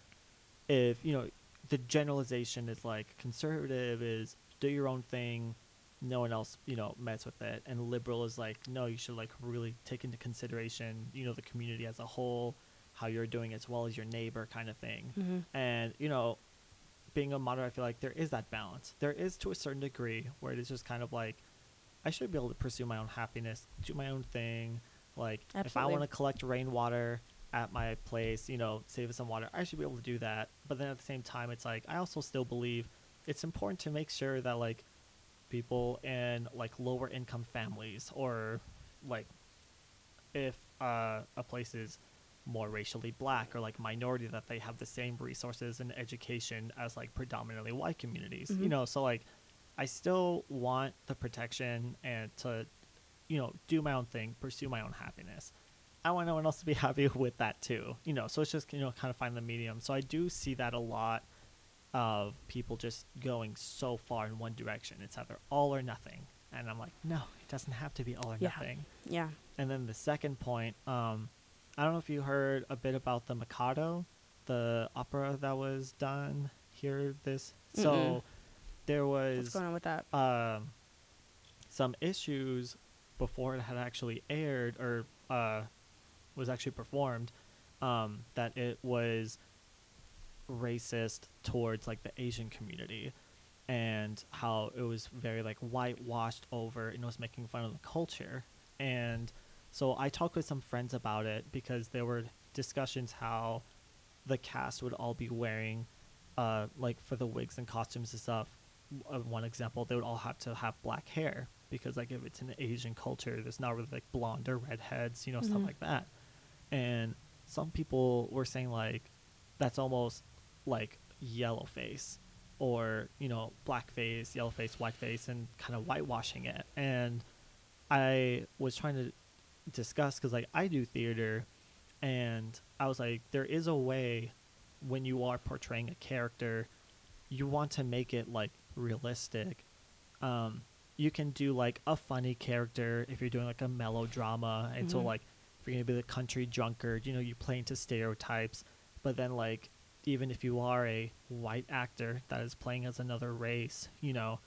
if you know the generalization is like conservative is do your own thing, no one else you know mess with it, and liberal is like no, you should like really take into consideration you know the community as a whole, how you're doing as well as your neighbor kind of thing. Mm-hmm. and you know being a moderate i feel like there is that balance. There is to a certain degree where it is just kind of like i should be able to pursue my own happiness do my own thing. Like if i want to collect rainwater at my place you know save some water i should be able to do that. But then at the same time it's like i also still believe it's important to make sure that like people in like lower income families or like if uh, a place is more racially black or like minority that they have the same resources and education as like predominantly white communities you Mhm. know? So like i still want the protection and to you know do my own thing pursue my own happiness. I want no one else to be happy with that too you know? So it's just you know kind of find the medium. So i do see that a lot of people just going so far in one direction. It's either all or nothing. And i'm like no it doesn't have to be all or Yeah. nothing. Yeah. and then the second point, um, I don't know if you heard a bit about the Mikado, the opera that was done here. This Mm-mm. so there What's was going on with that? um, some issues before it had actually aired or uh, was actually performed. Um, that it was racist towards like the Asian community, and how it was very like whitewashed over, and was making fun of the culture. And so I talked with some friends about it because there were discussions how the cast would all be wearing, uh, like for the wigs and costumes and stuff. Uh, one example, they would all have to have black hair because like if it's an Asian culture, there's not really like blonde or redheads, you know, stuff Mhm. like that. And some people were saying like that's almost like yellow face or you know black face, yellow face, white face, and kind of whitewashing it. And I was trying to discuss because like I do theater, and I was like, there is a way when you are portraying a character, you want to make it like realistic. Um, you can do like a funny character if you're doing like a melodrama, and so Mhm. like if you're gonna be the country drunkard, you know, you play into stereotypes. But then like even if you are a white actor that is playing as another race, you know,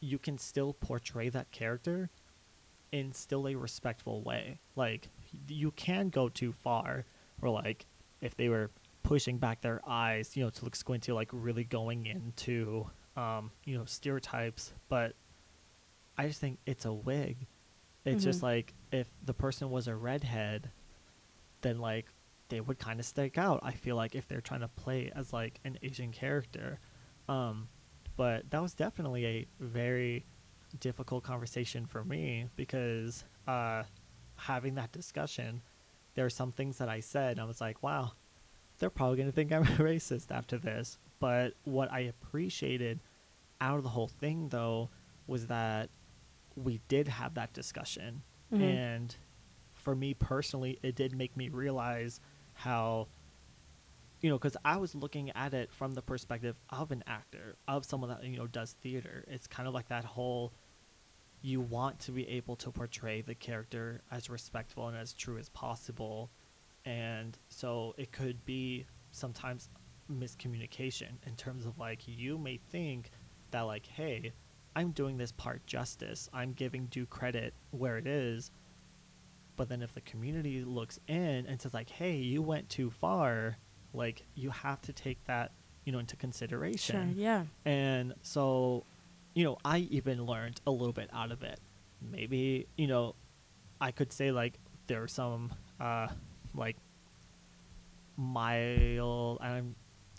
you can still portray that character in still a respectful way. Like you can go too far, or like if they were pushing back their eyes, you know, to look squinty, like really going into, um, you know, stereotypes. But I just think it's a wig. It's just Mhm. like if the person was a redhead, then like they would kind of stick out. I feel like if they're trying to play as like an Asian character. Um, but that was definitely a very difficult conversation for me because uh, having that discussion, there are some things that I said. I was like, wow, they're probably going to think I'm a racist after this. But what I appreciated out of the whole thing, though, was that we did have that discussion. Mhm. And for me personally, it did make me realize how, you know, because I was looking at it from the perspective of an actor, of someone that, you know, does theater. It's kind of like that whole you want to be able to portray the character as respectful and as true as possible. And so it could be sometimes miscommunication in terms of like you may think that like hey i'm doing this part justice i'm giving due credit where it is but then if the community looks in and says like hey you went too far like you have to take that you know into consideration. Sure. Yeah. and so, you know, I even learned a little bit out of it. Maybe, you know, I could say like there are some uh like mild I'm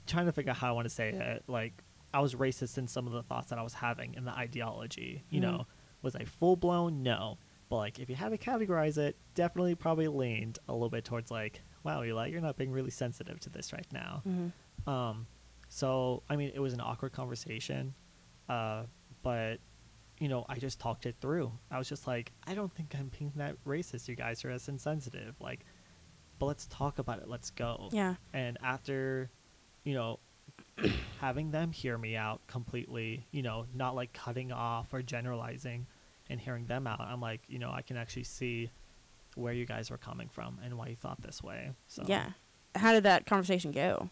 trying to figure out how I want to say it. Like I was racist in some of the thoughts that I was having in the ideology. You Mhm. know, was I full blown? No. But like if you had to categorize it, definitely probably leaned a little bit towards like, wow, Eli, you're not being really sensitive to this right now. hmm Um, so I mean, it was an awkward conversation, uh, but you know, I just talked it through. I was just like, I don't think I'm being that racist. You guys are as insensitive. Like, but let's talk about it. Let's go. Yeah. And after, you know, having them hear me out completely, you know, not like cutting off or generalizing, and hearing them out, I'm like, you know, I can actually see where you guys were coming from and why you thought this way. So Yeah. How did that conversation go?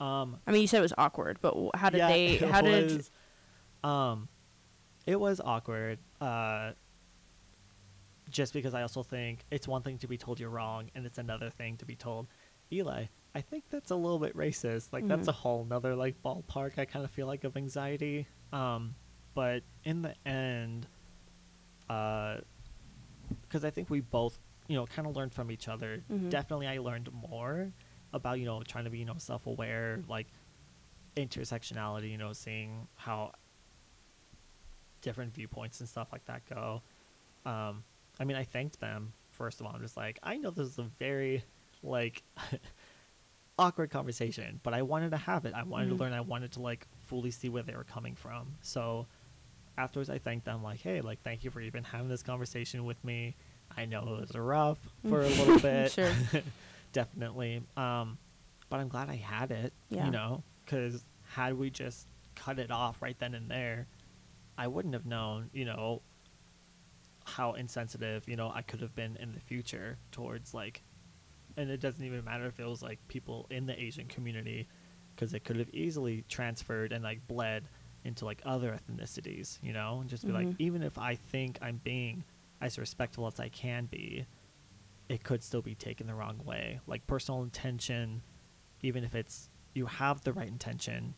Um, I mean, you said it was awkward, but how did Yeah, they? How did? was, um it was awkward uh just because i also think it's one thing to be told you're wrong and it's another thing to be told eli i think that's a little bit racist like that's Mhm. a whole nother like ballpark i kind of feel like of anxiety um but in the end uh because i think we both you know kind of learned from each other Mhm. definitely i learned more about you know trying to be you know self-aware like intersectionality, you know, seeing how different viewpoints and stuff like that go. Um, I mean, I thanked them first of all. I'm just like, I know this is a very like awkward conversation, but I wanted to have it. I wanted Mhm. to learn. I wanted to like fully see where they were coming from. So afterwards, I thanked them like, hey, like thank you for even having this conversation with me. I know it was rough for a little bit, Sure. definitely. Um, but I'm glad I had it. Yeah. You know, because had we just cut it off right then and there, I wouldn't have known. You know how insensitive you know I could have been in the future towards like, and it doesn't even matter if it was like people in the Asian community, because it could have easily transferred and like bled into like other ethnicities. You know, and just be like, Mhm. even if I think I'm being as respectful as I can be, it could still be taken the wrong way. Like personal intention, even if it's you have the right intention,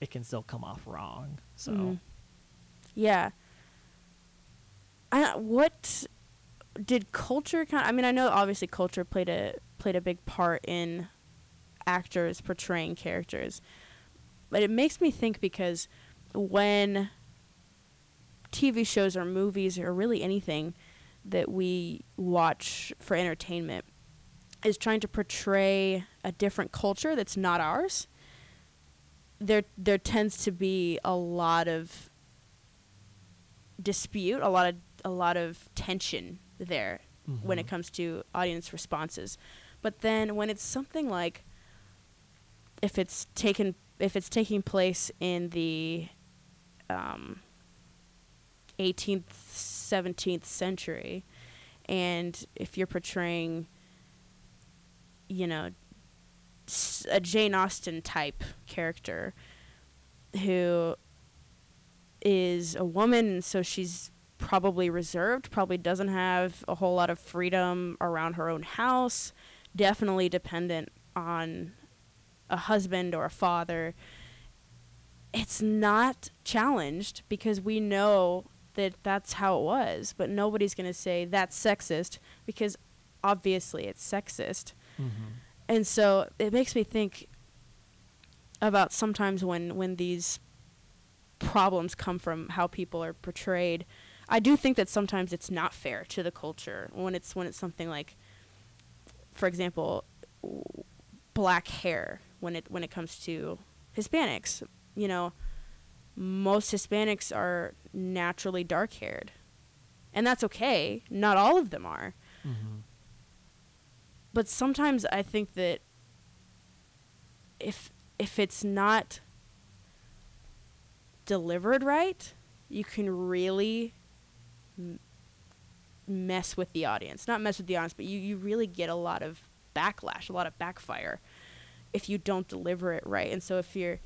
it can still come off wrong. So Mhm. Yeah. I what did culture kind of, I mean I know obviously culture played a played a big part in actors portraying characters. But it makes me think because when TV shows or movies or really anything that we watch for entertainment is trying to portray a different culture that's not ours there there tends to be a lot of dispute, a lot of a lot of tension there when it Mhm. comes to audience responses. But then when it's something like if it's taken if it's taking place in the um 18th, 17th century. And if you're portraying, you know, a Jane Austen type character who is a woman, and so she's probably reserved, probably doesn't have a whole lot of freedom around her own house, definitely dependent on a husband or a father. It's not challenged because we know that that's how it was, but nobody's going to say that's sexist because obviously it's sexist. Mm-hmm. And so it makes me think about sometimes when when these problems come from how people are portrayed. I do think that sometimes it's not fair to the culture when it's when it's something like for example w- black hair when it when it comes to Hispanics, you know, most Hispanics are naturally dark-haired. And that's okay. Not all of them are Mm-hmm. but sometimes I think that if if it's not delivered right, you can really m- mess with the audience. Not mess with the audience, but you, you really get a lot of backlash, a lot of backfire if you don't deliver it right. And so if you're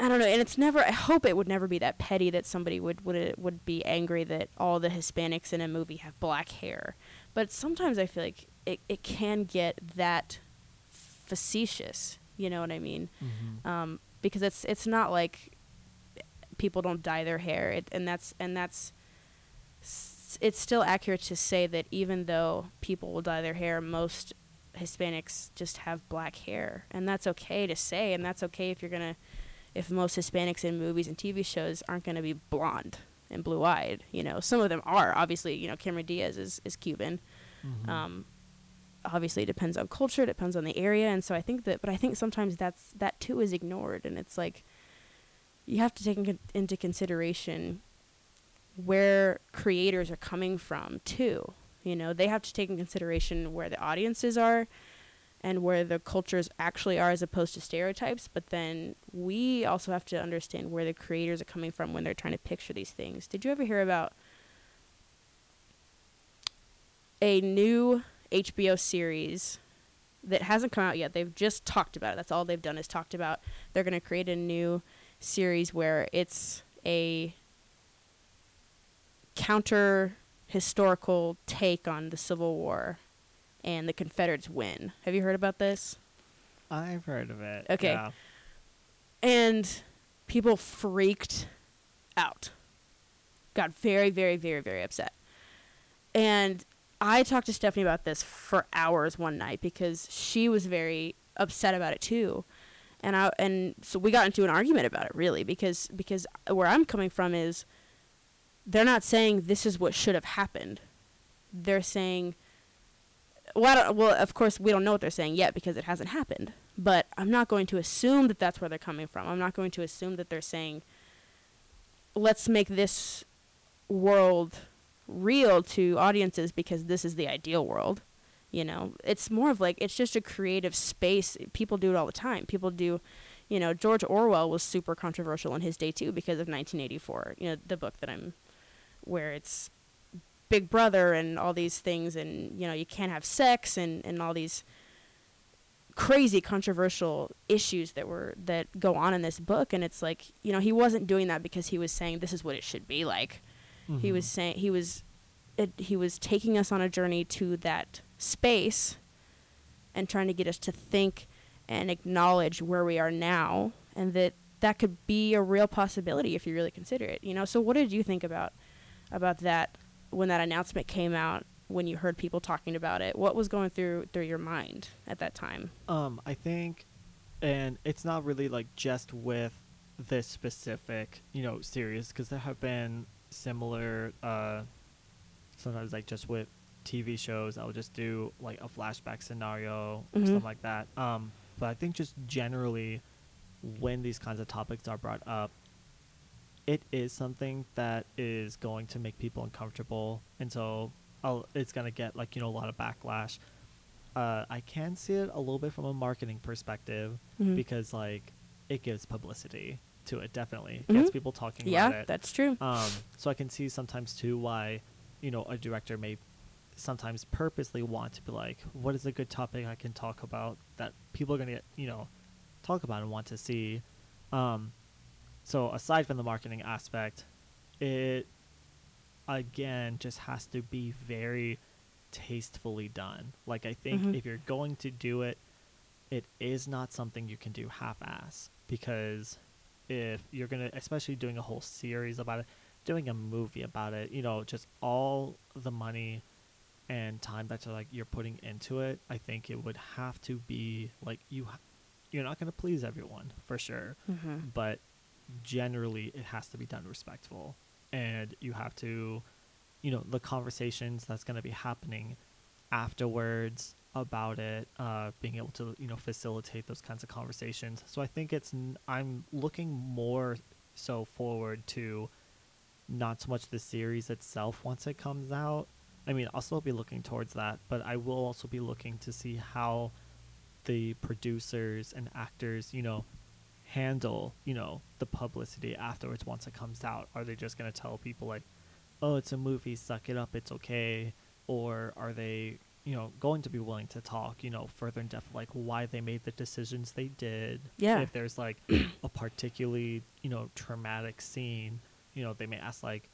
I don't know, and it's never. I hope it would never be that petty that somebody would would would be angry that all the Hispanics in a movie have black hair. But sometimes I feel like it it can get that facetious. You know what I mean? Mm-hmm. Um, because it's it's not like people don't dye their hair, it, and that's and that's s- it's still accurate to say that even though people will dye their hair, most Hispanics just have black hair, and that's okay to say, and that's okay if you're gonna if most Hispanics in movies and TV shows aren't to be blonde and blue eyed. You know, some of them are. Obviously, you know, Cameron Diaz is, is Cuban. Mm-hmm. Um, obviously, it depends on culture, it depends on the area. And so I think that, but I think sometimes that's, that too is ignored. And it's like, you have to take in, into consideration where creators are coming from too. You know, they have to take in consideration where the audiences are and where the cultures actually are as opposed to stereotypes. But then we also have to understand where the creators are coming from when they're trying to picture these things. Did you ever hear about a new HBO series that hasn't come out yet? They've just talked about it. That's all they've done is talked about. They're going to create a new series where it's a counter historical take on the Civil War and the Confederates win. Have you heard about this? I've heard of it. Okay. Yeah. And people freaked out. Got very, very, very, very upset. And I talked to Stephanie about this for hours one night because she was very upset about it too. And I and so we got into an argument about it really because because where I'm coming from is they're not saying this is what should have happened. They're saying well, well, of course, we don't know what they're saying yet because it hasn't happened. But I'm not going to assume that that's where they're coming from. I'm not going to assume that they're saying, let's make this world real to audiences because this is the ideal world. You know, it's more of like, it's just a creative space. People do it all the time. People do, you know, George Orwell was super controversial in his day too because of 1984, you know, the book that I'm, where it's Big Brother and all these things, and you know you can't have sex and and all these crazy controversial issues that were that go on in this book. And it's like you know he wasn't doing that because he was saying this is what it should be like. He was Mhm. saying he was it, he was taking us on a journey to that space and trying to get us to think and acknowledge where we are now and that that could be a real possibility if you really consider it you know so what did you think about about that when that announcement came out when you heard people talking about it what was going through through your mind at that time Um, I think, and it's not really like just with this specific, you know, series because there have been similar. Uh, sometimes like just with TV shows, I would just do like a flashback scenario or Mhm. something like that. Um, but I think just generally, when these kinds of topics are brought up, it is something that is going to make people uncomfortable, and so I'll, it's gonna get like you know a lot of backlash. Uh, I can see it a little bit from a marketing perspective Mhm. because like it gives publicity. to it. Definitely gets Mhm. people talking Yeah, about it. that's true. Um, so I can see sometimes too why, you know, a director may sometimes purposely want to be like, what is a good topic I can talk about that people are gonna get, you know, talk about and want to see. Um, so aside from the marketing aspect, it again just has to be very tastefully done. Like I think Mhm. if you're going to do it, it is not something you can do half-ass because if you're gonna, especially doing a whole series about it, doing a movie about it, you know, just all the money and time that you're like you're putting into it, I think it would have to be like you you're not gonna please everyone for sure, Mm-hmm. but generally it has to be done respectful, and you have to, you know, the conversations that's gonna be happening afterwards about it, uh, being able to you know facilitate those kinds of conversations. So I think it's n- I'm looking more so forward to not so much the series itself once it comes out. I mean, I'll still be looking towards that, but I will also be looking to see how the producers and actors, you know, handle, you know, the publicity afterwards once it comes out. Are they just going to tell people like, "Oh, it's a movie, suck it up, it's okay," or are they, you know, going to be willing to talk, you know, further in depth like why they made the decisions they did? Yeah. If there's like a particularly, you know, traumatic scene, you know, they may ask like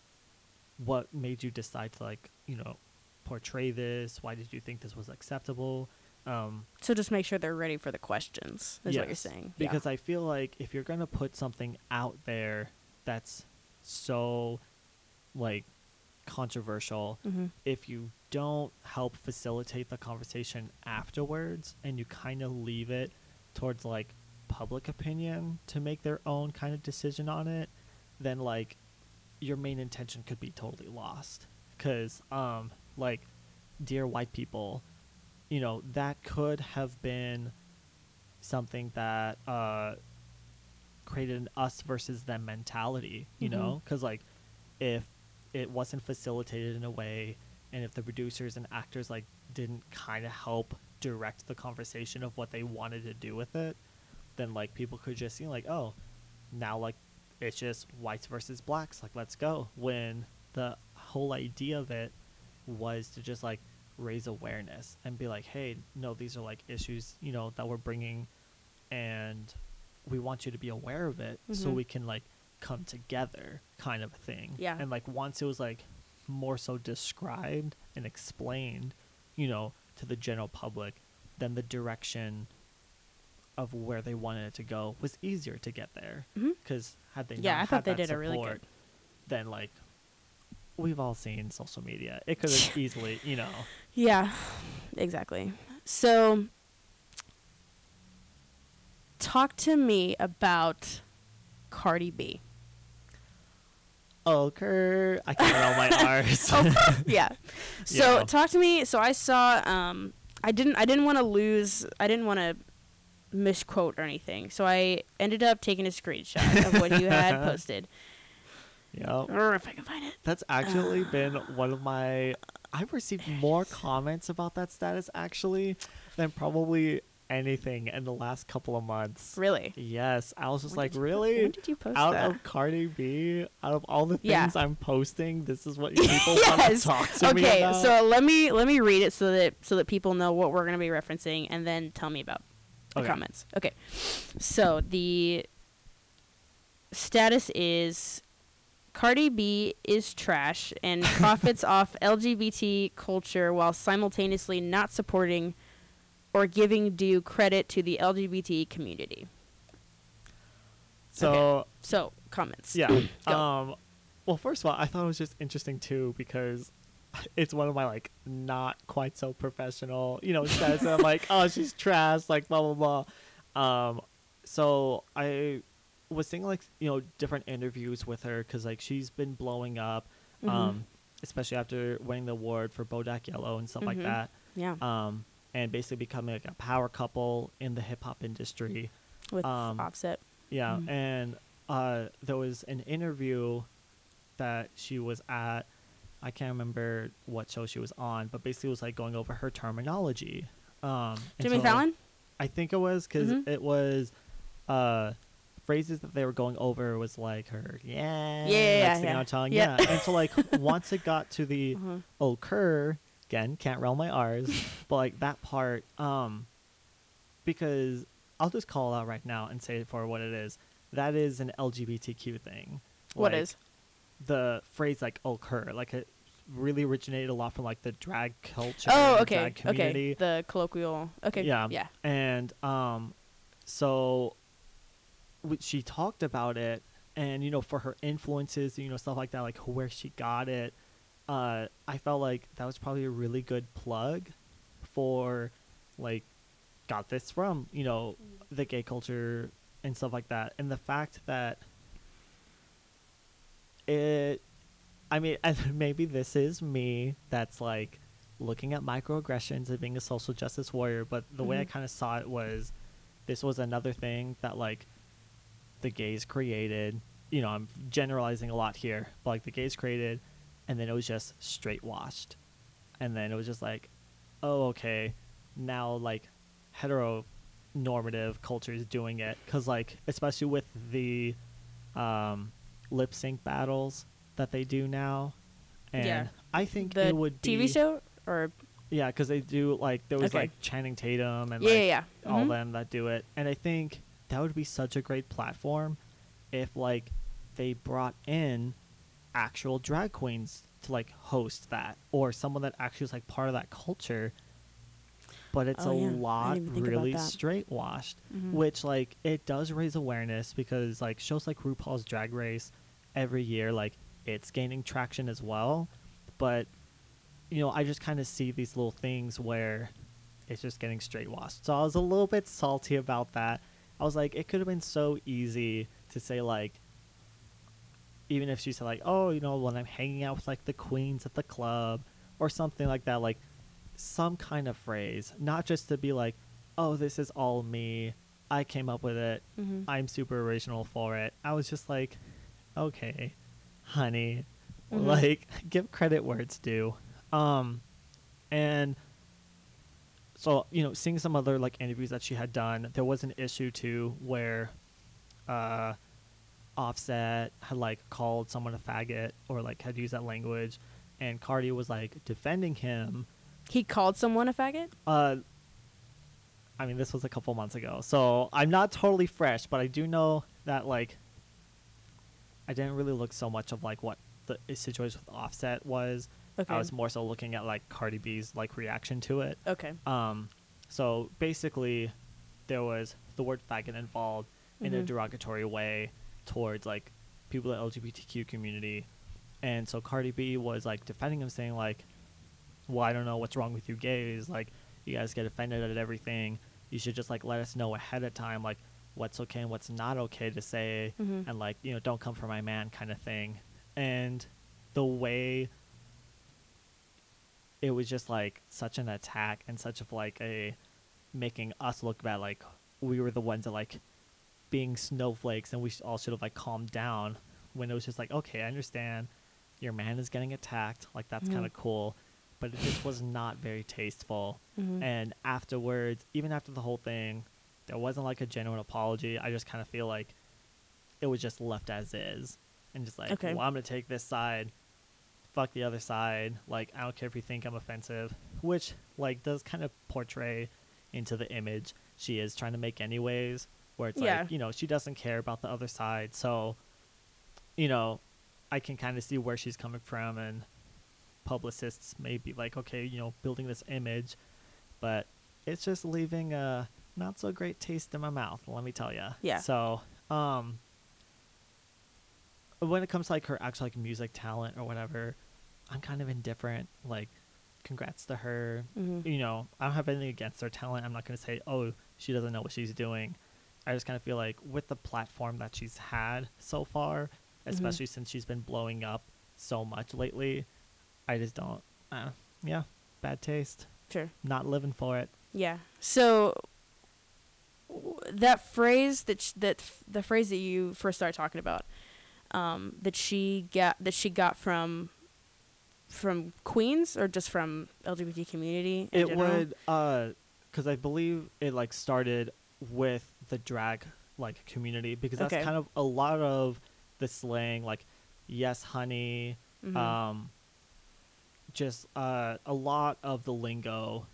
what made you decide to like, you know, portray this? Why did you think this was acceptable? Um, So just make sure they're ready for the questions. Is what you're saying? Because I feel like if you're gonna put something out there that's so like controversial, yeah. hmm if you don't help facilitate the conversation afterwards and you kind of leave it towards like public opinion to make their own kind of decision on it, then like your main intention could be totally lost. Cause um like dear white people, you know, that could have been something that uh created an us versus them mentality, you Mhm. know? Cuz like if it wasn't facilitated in a way and if the producers and actors like didn't kind of help direct the conversation of what they wanted to do with it then like people could just see like oh now like it's just whites versus blacks like let's go when the whole idea of it was to just like raise awareness and be like hey no these are like issues you know that we're bringing and we want you to be aware of it so Mhm. we can like come together kind of a thing Yeah. and like once it was like more so described and explained you know to the general public then the direction of where they wanted it to go was easier to get there because had they Yeah, not I thought they did a really support, good. then like we've all seen social media it could have easily you know Yeah, exactly. So, talk to me about Cardi B. oh Kurt, i can't roll my r's Oh, yeah. So Yeah. talk to me. So I saw. Um, I didn't. I didn't want to lose. I didn't want to misquote or anything. So I ended up taking a screenshot of what you had posted. Yeah Or if I can find it. that's actually been one of my i've received more comments about that status actually than probably anything in the last couple of months Really. yes i was just When like did you po- really When did you post out that? of Cardi B, out of all the things Yeah. I'm posting, this is what you people want to talk to me about. okay, so let me let me read it so that so that people know what we're gonna be referencing, and then tell me about the Okay. comments. Okay, so the status is Cardi B is trash and profits off LGBT culture while simultaneously not supporting or giving due credit to the LGBT community. so So comments. yeah. Um, well, first of all, I thought it was just interesting too because it's one of my like not quite so professional, you know, says I'm like, oh, she's trash, like blah blah blah. Um, so I was seeing like you know different interviews with her because like she's been blowing up, Mhm. um, especially after winning the award for Bodak Yellow and stuff like Mhm. that. Yeah. Um, and basically becoming like a power couple in the hip hop industry. With um, Offset. Yeah, Mhm. and uh, there was an interview that she was at. I can't remember what show she was on, but basically it was like going over her terminology. Um, Jimmy so Fallon. I think it was because Mhm. it was uh, phrases that they were going over was like her yeah Yeah, yeah, like, yeah, yeah. tongue Yeah. yeah and so like once it got to the Uh-huh. okurr again can't roll my r's but like that part um because i'll just call it out right now and say it for what it is that is an lgbtq thing What Like, is? the phrase like okurr like it really originated a lot from like the drag culture Oh, okay, drag community okay. The colloquial. Okay. yeah Yeah. and um so she talked about it and you know for her influences you know stuff like that like where she got it uh i felt like that was probably a really good plug for like got this from you know the gay culture and stuff like that and the fact that it i mean and maybe this is me that's like looking at microaggressions and being a social justice warrior but the way i Mhm. kind of saw it was this was another thing that like the gays created you know i'm generalizing a lot here but like the gays created and then it was just straight washed and then it was just like oh okay now like heteronormative culture is doing it because like especially with the um lip sync battles that they do now and Yeah. i think The it would be TV show or yeah because they do like there was Okay. like channing tatum and yeah, like yeah, yeah. all Mhm. them that do it and i think that would be such a great platform if like they brought in actual drag queens to like host that or someone that actually is like part of that culture. But it's Oh, a yeah. Lot even think about really straight washed Mhm. which like it does raise awareness because like shows like RuPaul's Drag Race every year like it's gaining traction as well. But you know I just kind of see these little things where it's just getting straight washed so I was a little bit salty about that I was like it could have been so easy to say like even if she said like oh you know when I'm hanging out with like the queens at the club or something like that like some kind of phrase not just to be like oh this is all me I came up with it Mhm. I'm super original for it. I was just like, okay, honey, Mhm. like give credit where it's due. Um, and so you know, seeing some other like interviews that she had done, there was an issue too where, uh, Offset had like called someone a faggot or like had used that language, and Cardi was like defending him. He called someone a faggot. Uh, I mean, this was a couple months ago, so I'm not totally fresh, but I do know that like I didn't really look so much of like what the situation with Offset was. Okay. I was more so looking at like Cardi B's like reaction to it. okay. Um, so basically, there was the word faggot involved in a Mhm. derogatory way towards like people in the LGBTQ community, and so Cardi B was like defending him, saying like, "Well, I don't know what's wrong with you gays. Like, you guys get offended at everything. You should just like let us know ahead of time, like what's okay and what's not okay to say, Mhm. and like you know, don't come for my man kind of thing." And the way it was just like such an attack and such of like a making us look bad like we were the ones that like being snowflakes and we all should have like calmed down when it was just like okay i understand your man is getting attacked like that's Mhm. kind of cool but it just was not very tasteful Mhm. and afterwards even after the whole thing there wasn't like a genuine apology i just kind of feel like it was just left as is and just like Okay. well i'm gonna take this side fuck the other side like i don't care if you think i'm offensive which like does kind of portray into the image she is trying to make anyways where it's Yeah. like you know she doesn't care about the other side so you know i can kind of see where she's coming from and publicists may be like okay you know building this image but it's just leaving a not so great taste in my mouth let me tell you Yeah. so um when it comes to like her actual like music talent or whatever i'm kind of indifferent like congrats to her Mhm. you know i don't have anything against her talent i'm not going to say oh she doesn't know what she's doing i just kind of feel like with the platform that she's had so far Mhm. especially since she's been blowing up so much lately i just don't uh, yeah bad taste Sure. not living for it Yeah. So that phrase that sh- that f- the phrase that you first started talking about, um, that she got that she got from from Queens or just from LGBT community. it general? would uh because i believe it like started with the drag like community because that's Okay. kind of a lot of the slang like yes honey Mhm. um just uh, a lot of the lingo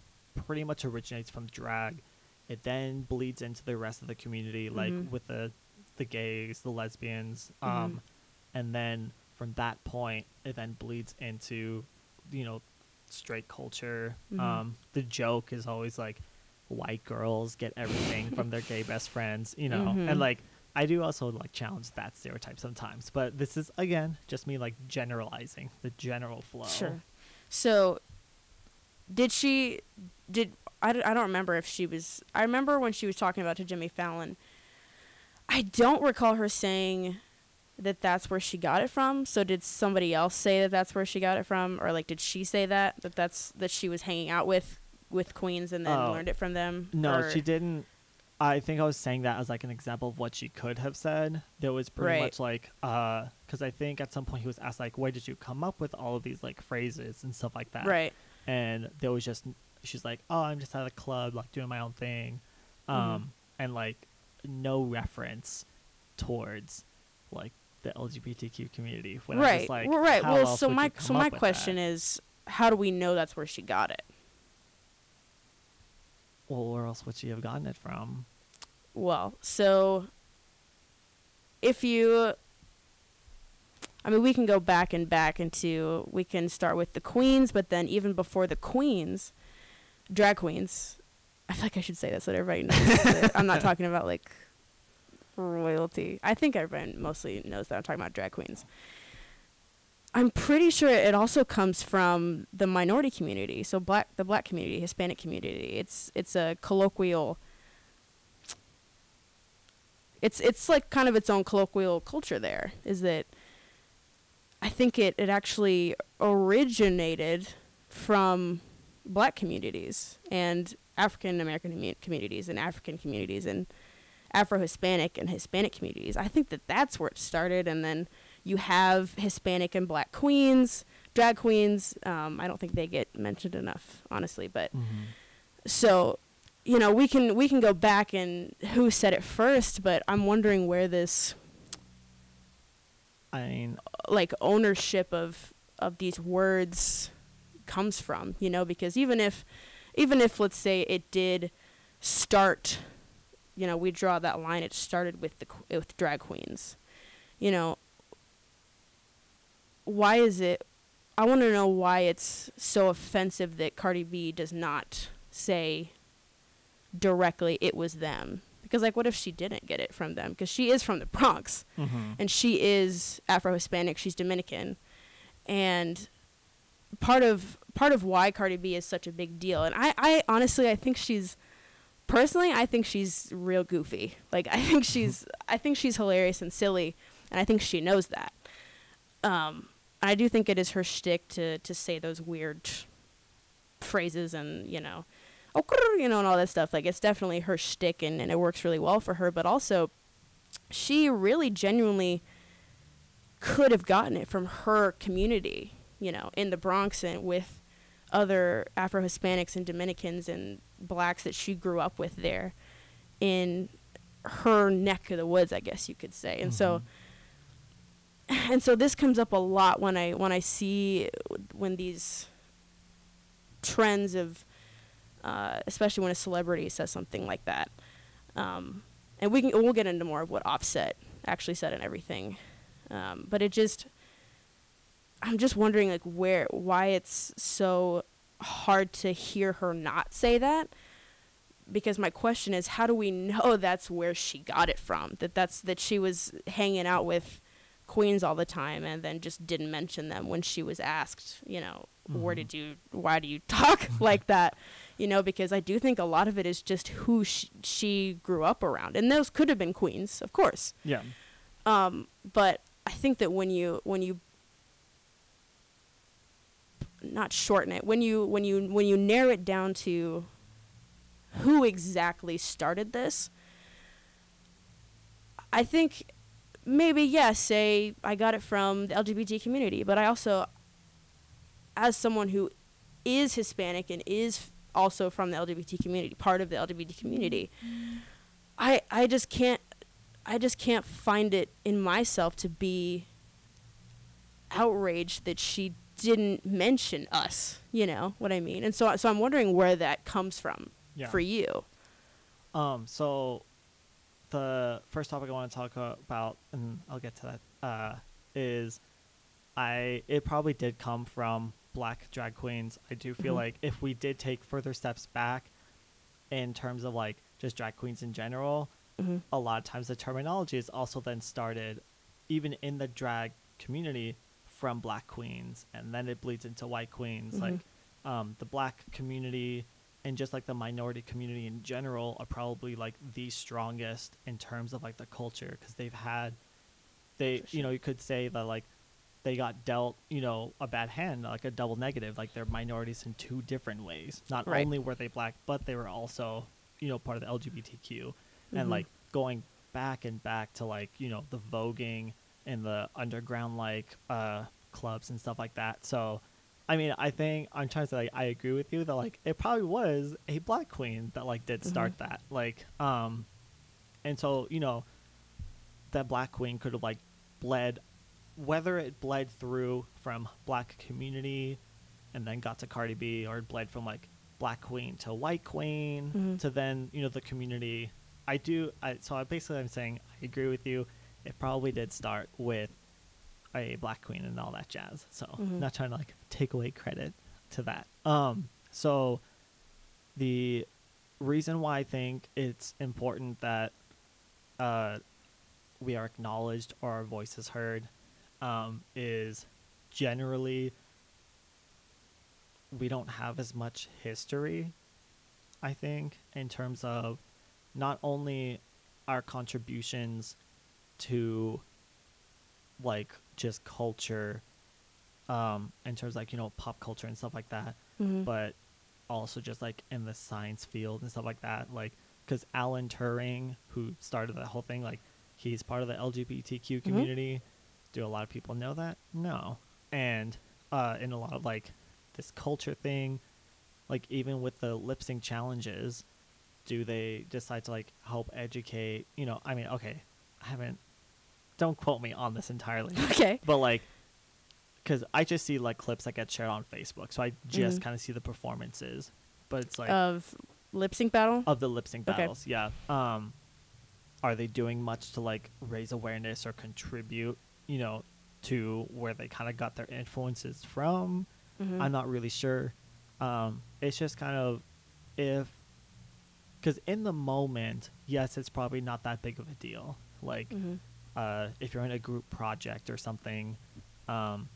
pretty much originates from drag it then bleeds into the rest of the community like Mhm. with the the gays the lesbians Mhm. um and then from that point it then bleeds into you know straight culture Mhm. um the joke is always like white girls get everything from their gay best friends you know Mhm. and like i do also like challenge that stereotype sometimes but this is again just me like generalizing the general flow Sure. So, did she? Did I? I don't remember if she was. I remember when she was talking about to Jimmy Fallon. I don't recall her saying that that's where she got it from. So did somebody else say that that's where she got it from, or like did she say that that that's that she was hanging out with with queens and then Oh. learned it from them? no or- she didn't i think i was saying that as like an example of what she could have said there was pretty Right. much like uh because i think at some point he was asked like where did you come up with all of these like phrases and stuff like that Right. and there was just she's like oh i'm just at a club like doing my own thing um Mhm. and like no reference towards like the lgbtq community when right. just like well, right. Well, so my so my question that? is, how do we know that's where she got it? well where else would she have gotten it from Well, so if you I mean, we can go back and back into we can start with the queens, but then even before the queens, drag queens. I feel like I should say that so that everybody knows. that I'm not talking about like royalty. I think everyone mostly knows that I'm talking about drag queens. I'm pretty sure it also comes from the minority community, so black the black community, Hispanic community. It's it's a colloquial it's it's like kind of its own colloquial culture there is that I think it, it actually originated from black communities and African American communities and African communities and Afro Hispanic and Hispanic communities. I think that that's where it started, and then you have Hispanic and black queens, drag queens. Um, I don't think they get mentioned enough, honestly, but so you know we can we can go back and who said it first but i'm wondering where this i mean like ownership of of these words comes from you know because even if even if let's say it did start you know we draw that line it started with the qu- with drag queens you know why is it i want to know why it's so offensive that cardi b does not say directly it was them because like what if she didn't get it from them because she is from the bronx mm-hmm. and she is Afro-Hispanic. She's Dominican, and part of part of why Cardi B is such a big deal. And I, I honestly, I think she's personally, I think she's real goofy. Like I think she's, I think she's hilarious and silly, and I think she knows that. Um, I do think it is her shtick to to say those weird phrases and you know, oh, you know, and all that stuff. Like it's definitely her shtick, and, and it works really well for her. But also, she really genuinely could have gotten it from her community, you know, in the Bronx and with other Afro Hispanics and Dominicans and blacks that she grew up with there in her neck of the woods, I guess you could say. And so and so this comes up a lot when I when I see when these trends of uh, especially when a celebrity says something like that. Um, and we can we'll get into more of what Offset actually said and everything. Um, but it just I'm just wondering like where why it's so hard to hear her not say that? Because my question is how do we know that's where she got it from? That that's that she was hanging out with queens all the time and then just didn't mention them when she was asked you know where Mhm. did you why do you talk like that? You know because i do think a lot of it is just who she, she grew up around. And those could have been queens of course. Yeah. Um, but I think that when you when you not shorten it. When you when you when you narrow it down to who exactly started this, I think maybe yes, say I got it from the LGBT community, but I also, as someone who is Hispanic and is also from the LGBT community, part of the LGBT community, I I just can't I just can't find it in myself to be outraged that she didn't mention us. You know what I mean? And so, so I'm wondering where that comes from Yeah. for you. Um, so the first topic I want to talk about, and I'll get to that, uh, is I it probably did come from black drag queens. I do feel Mhm. like if we did take further steps back in terms of like just drag queens in general, hmm a lot of times the terminology is also then started even in the drag community from black queens and then it bleeds into white queens Mhm. like um, the black community and just like the minority community in general are probably like the strongest in terms of like the culture because they've had they you know you could say that like they got dealt you know a bad hand like a double negative like they're minorities in two different ways not Right. only were they black but they were also you know part of the lgbtq and Mhm. like going back and back to like you know the voguing and the underground like uh clubs and stuff like that. So i mean i think i'm trying to say like i agree with you that like it probably was a black queen that like did start that like um and so you know that black queen could have like bled whether it bled through from black community and then got to cardi b or bled from like black queen to white queen Mhm. to then you know the community. I do I, so i basically i'm saying i agree with you. It probably did start with a black queen and all that jazz so Mhm. not trying to like take away credit to that um so the reason why i think it's important that uh we are acknowledged or our voice is heard um, is generally we don't have as much history, I think, in terms of not only our contributions to like just culture, um, in terms of, like, you know, pop culture and stuff like that, Mhm. but also just like in the science field and stuff like that. Like, because Alan Turing, who started that whole thing, like, he's part of the LGBTQ community. Do a lot of people know that? No. And uh, in a lot of like this culture thing, like even with the lip sync challenges, do they decide to like help educate? You know, I mean, okay, I haven't. Don't quote me on this entirely, okay. but like, because I just see like clips that get shared on Facebook, so I just Mhm. kind of see the performances. But it's like of lip sync battle. of the lip sync Okay. battles. Yeah. Um, are they doing much to like raise awareness or contribute? You know, to where they kind of got their influences from. Mhm. I'm not really sure. Um, it's just kind of if, because in the moment, yes, it's probably not that big of a deal. Like, Mhm. Uh, if you're in a group project or something, um,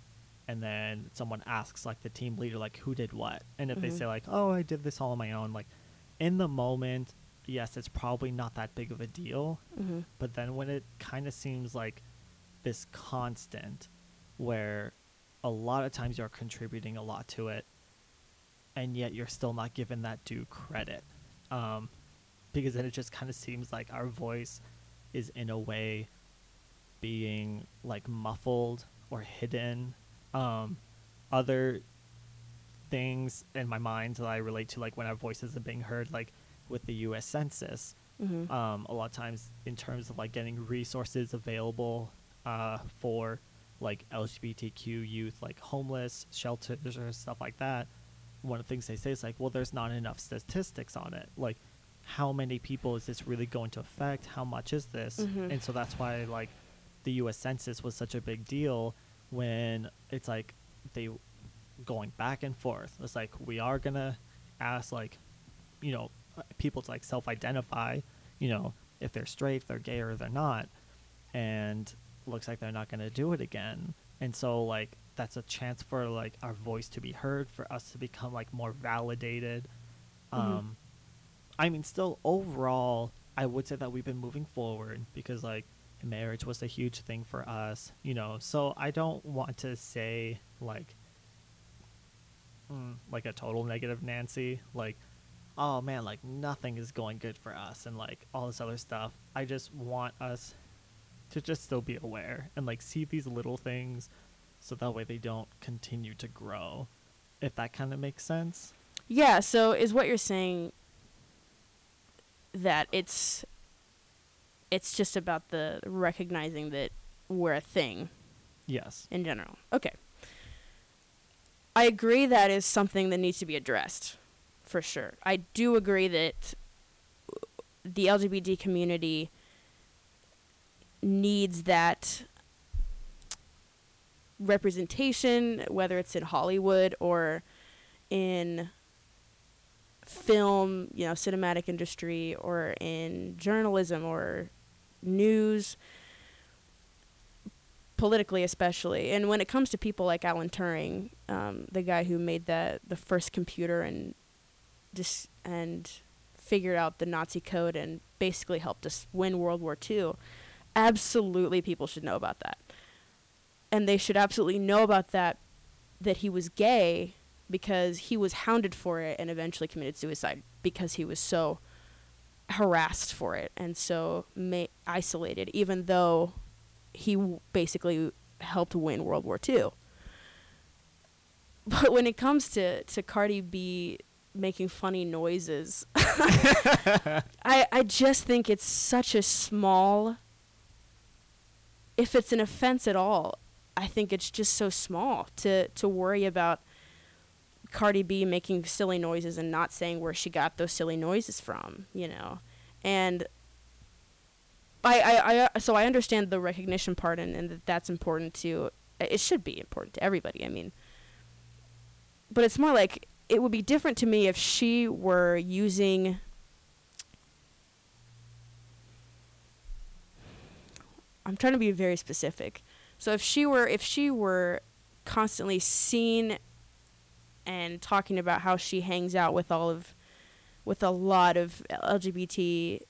and then someone asks like the team leader like who did what, and if they Mhm. say like oh I did this all on my own, like in the moment, yes, it's probably not that big of a deal. Mhm. But then when it kind of seems like this constant, where a lot of times you're contributing a lot to it, and yet you're still not given that due credit, um, because then it just kind of seems like our voice is in a way being like muffled or hidden. Um, other things in my mind that I relate to, like when our voices isn't being heard, like with the U.S. Census, Mhm. um, a lot of times in terms of like getting resources available uh, for like LGBTQ youth, like homeless shelters or stuff like that. One of the things they say is like, well, there's not enough statistics on it. Like, how many people is this really going to affect? How much is this? Mhm. And so that's why like the U.S. Census was such a big deal when it's like they going back and forth. It's like we are gonna ask like, you know, people to like self-identify, you know, if they're straight, if they're gay, or they're not, and looks like they're not gonna do it again. And so like that's a chance for like our voice to be heard, for us to become like more validated. Mhm. Um, I mean, still overall, I would say that we've been moving forward because like marriage was a huge thing for us, you know. So I don't want to say like mm, like a total negative Nancy, like oh man, like nothing is going good for us and like all this other stuff. I just want us to just still be aware and like see these little things so that way they don't continue to grow. If that kind of makes sense. Yeah, so is what you're saying that it's it's just about the recognizing that we're a thing Yes. in general. Okay. I agree that is something that needs to be addressed, for sure. I do agree that the LGBT community needs that representation, whether it's in Hollywood or in film, you know, cinematic industry or in journalism or news politically especially and when it comes to people like alan turing um, the guy who made the the first computer and dis- and figured out the nazi code and basically helped us win world war ii absolutely people should know about that. And they should absolutely know about that that he was gay because he was hounded for it and eventually committed suicide because he was so harassed for it and so ma- isolated even though he w- basically helped win World War II. But when it comes to, to Cardi B making funny noises, I I just think it's such a small. If it's an offense at all, I think it's just so small to to worry about Cardi B making silly noises and not saying where she got those silly noises from, you know, and I, I, I so I understand the recognition part and, and that that's important to it should be important to everybody. I mean, but it's more like it would be different to me if she were using I'm trying to be very specific. So if she were if she were constantly seen and talking about how she hangs out with all of with a lot of LGBT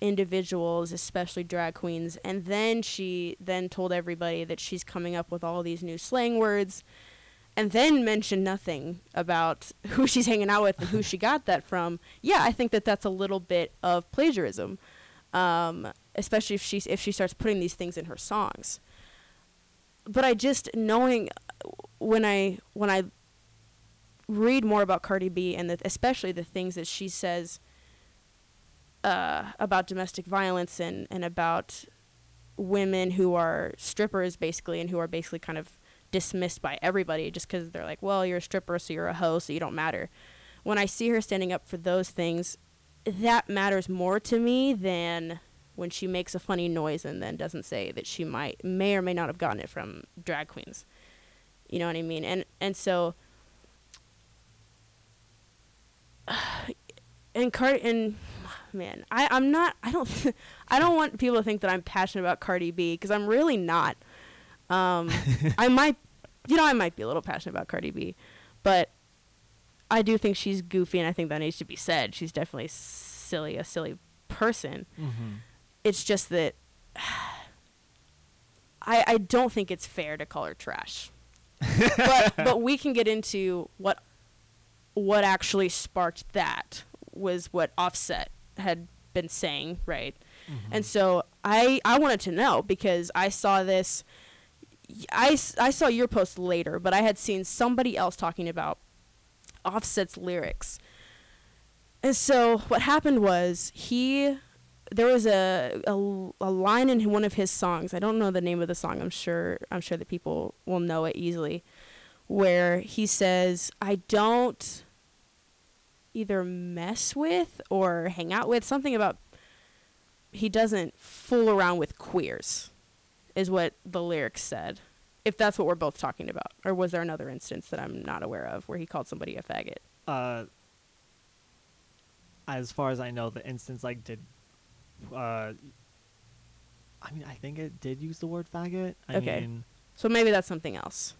individuals, especially drag queens, and then she then told everybody that she's coming up with all these new slang words and then mentioned nothing about who she's hanging out with and who she got that from. Yeah, I think that that's a little bit of plagiarism. Um, especially if she if she starts putting these things in her songs. But I just knowing when I when I read more about Cardi B and the, especially the things that she says uh, about domestic violence and, and about women who are strippers basically and who are basically kind of dismissed by everybody just because they're like, well, you're a stripper, so you're a hoe, so you don't matter. When I see her standing up for those things, that matters more to me than when she makes a funny noise and then doesn't say that she might may or may not have gotten it from drag queens. You know what I mean? And and so and Cardi and man, I I'm not I don't I don't want people to think that I'm passionate about Cardi B because I'm really not. Um, I might, you know, I might be a little passionate about Cardi B, but I do think she's goofy, and I think that needs to be said. She's definitely silly, a silly person. Mm-hmm. It's just that I I don't think it's fair to call her trash. but but we can get into what what actually sparked that was what Offset had been saying, right? Mm-hmm. And so I I wanted to know because I saw this I, I saw your post later, but I had seen somebody else talking about Offset's lyrics. And so what happened was he there was a, a a line in one of his songs. I don't know the name of the song. I'm sure I'm sure that people will know it easily where he says, "I don't either mess with or hang out with something about he doesn't fool around with queers." Is what the lyrics said. If that's what we're both talking about, or was there another instance that I'm not aware of where he called somebody a faggot? uh, as far as I know, the instance like did. Uh, I mean, I think it did use the word faggot. I Okay. mean, So maybe that's something else.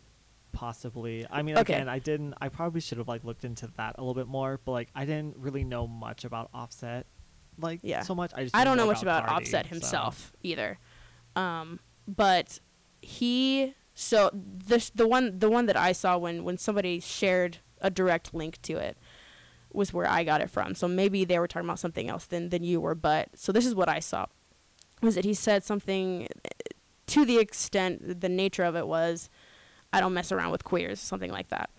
Possibly. I mean, Okay. again, I didn't. I probably should have like looked into that a little bit more, but like I didn't really know much about Offset, like Yeah. so much. I just I don't know much about Offset so- himself either. Um, but he so the the one the one that I saw when when somebody shared a direct link to it was where I got it from. So maybe they were talking about something else than than you were, but so this is what I saw. Was that he said something to the extent the nature of it was I don't mess around with queers, something like that.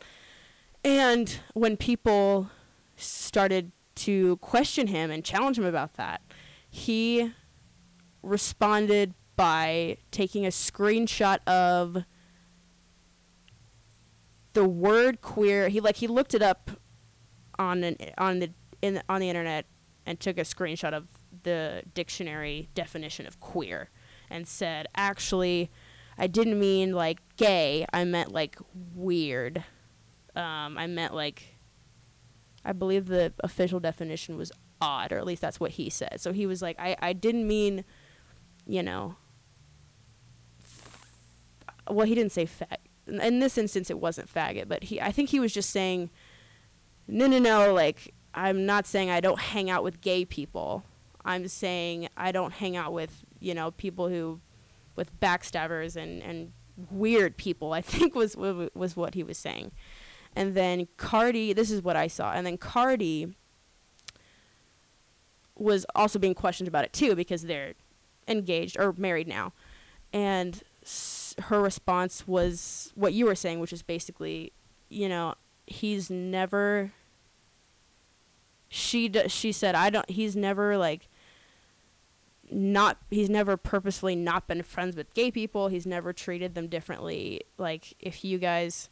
And when people started to question him and challenge him about that, he responded by taking a screenshot of the word queer. He like he looked it up on an on the in on the internet and took a screenshot of the dictionary definition of queer and said, "Actually, I didn't mean like gay. I meant like weird. Um, I meant like I believe the official definition was odd, or at least that's what he said. So he was like, I, I didn't mean, you know, well, he didn't say fag. In this instance, it wasn't faggot, but he, I think he was just saying, no, no, no, like, I'm not saying I don't hang out with gay people. I'm saying I don't hang out with, you know, people who, with backstabbers and, and weird people, I think was, was what he was saying. And then Cardi, this is what I saw. And then Cardi was also being questioned about it too because they're engaged or married now. And s- her response was what you were saying, which is basically, you know, he's never. She d- she said I don't. He's never like. Not he's never purposefully not been friends with gay people. He's never treated them differently. Like if you guys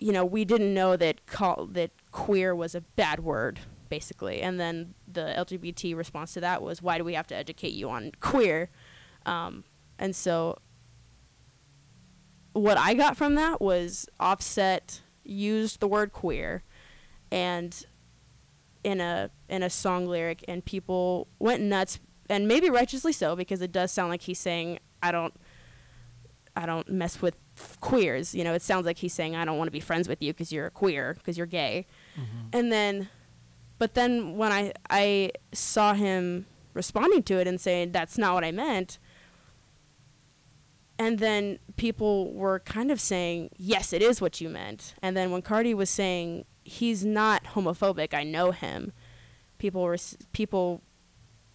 you know, we didn't know that call that queer was a bad word, basically. And then the LGBT response to that was, why do we have to educate you on queer? Um, and so, what I got from that was Offset used the word queer, and in a in a song lyric, and people went nuts, and maybe righteously so, because it does sound like he's saying, I don't. I don't mess with queers. You know, it sounds like he's saying, I don't want to be friends with you because you're a queer, because you're gay. Mm-hmm. And then, but then when I, I saw him responding to it and saying, that's not what I meant. And then people were kind of saying, yes, it is what you meant. And then when Cardi was saying, he's not homophobic, I know him, people were, people,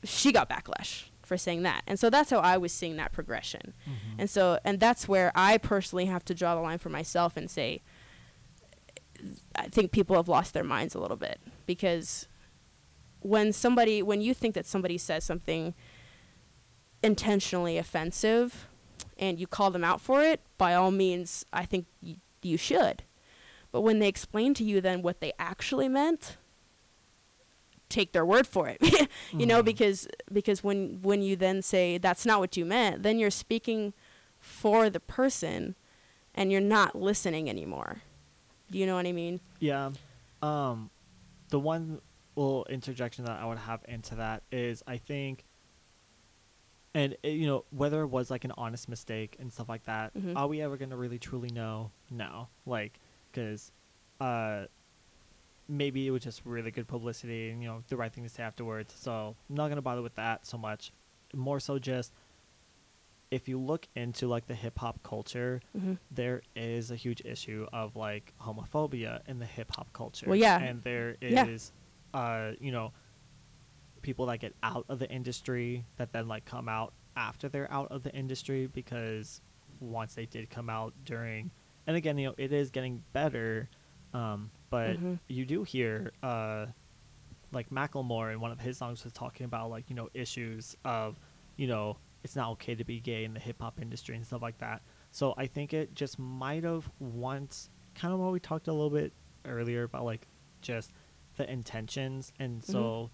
she got backlash for saying that. And so that's how I was seeing that progression. Mm-hmm. And so, and that's where I personally have to draw the line for myself and say, I think people have lost their minds a little bit because when somebody, when you think that somebody says something intentionally offensive and you call them out for it, by all means, I think y- you should. But when they explain to you then what they actually meant, take their word for it you know Mhm. because because when when you then say that's not what you meant then you're speaking for the person and you're not listening anymore do you know what i mean Yeah. Um, the one little interjection that I would have into that is I think, and uh, you know, whether it was like an honest mistake and stuff like that, Mhm. are we ever gonna really truly know? No, like, because, uh, maybe it was just really good publicity and you know the right thing to say afterwards. So I'm not gonna bother with that so much. More so just if you look into like the hip hop culture, mm-hmm. there is a huge issue of like homophobia in the hip hop culture. Well, yeah. And there is, Yeah. uh, you know, people that get out of the industry that then like come out after they're out of the industry because once they did come out during, and again, you know, it is getting better, um, but Mhm. you do hear, uh, like Macklemore in one of his songs was talking about like you know issues of, you know, it's not okay to be gay in the hip hop industry and stuff like that. So I think it just might have once kind of what we talked a little bit earlier about like just the intentions and so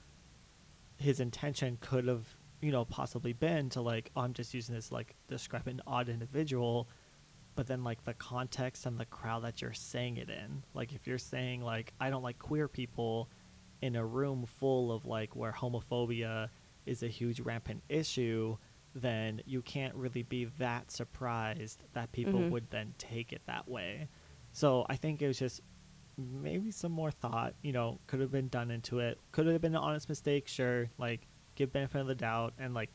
his intention could have you know possibly been to like oh, I'm just using this like describe an odd individual but then like the context and the crowd that you're saying it in like if you're saying like I don't like queer people in a room full of like where homophobia is a huge rampant issue then you can't really be that surprised that people Mhm. would then take it that way. So I think it was just maybe some more thought, you know, could have been done into it. Could have been an honest mistake, sure. Like give benefit of the doubt and like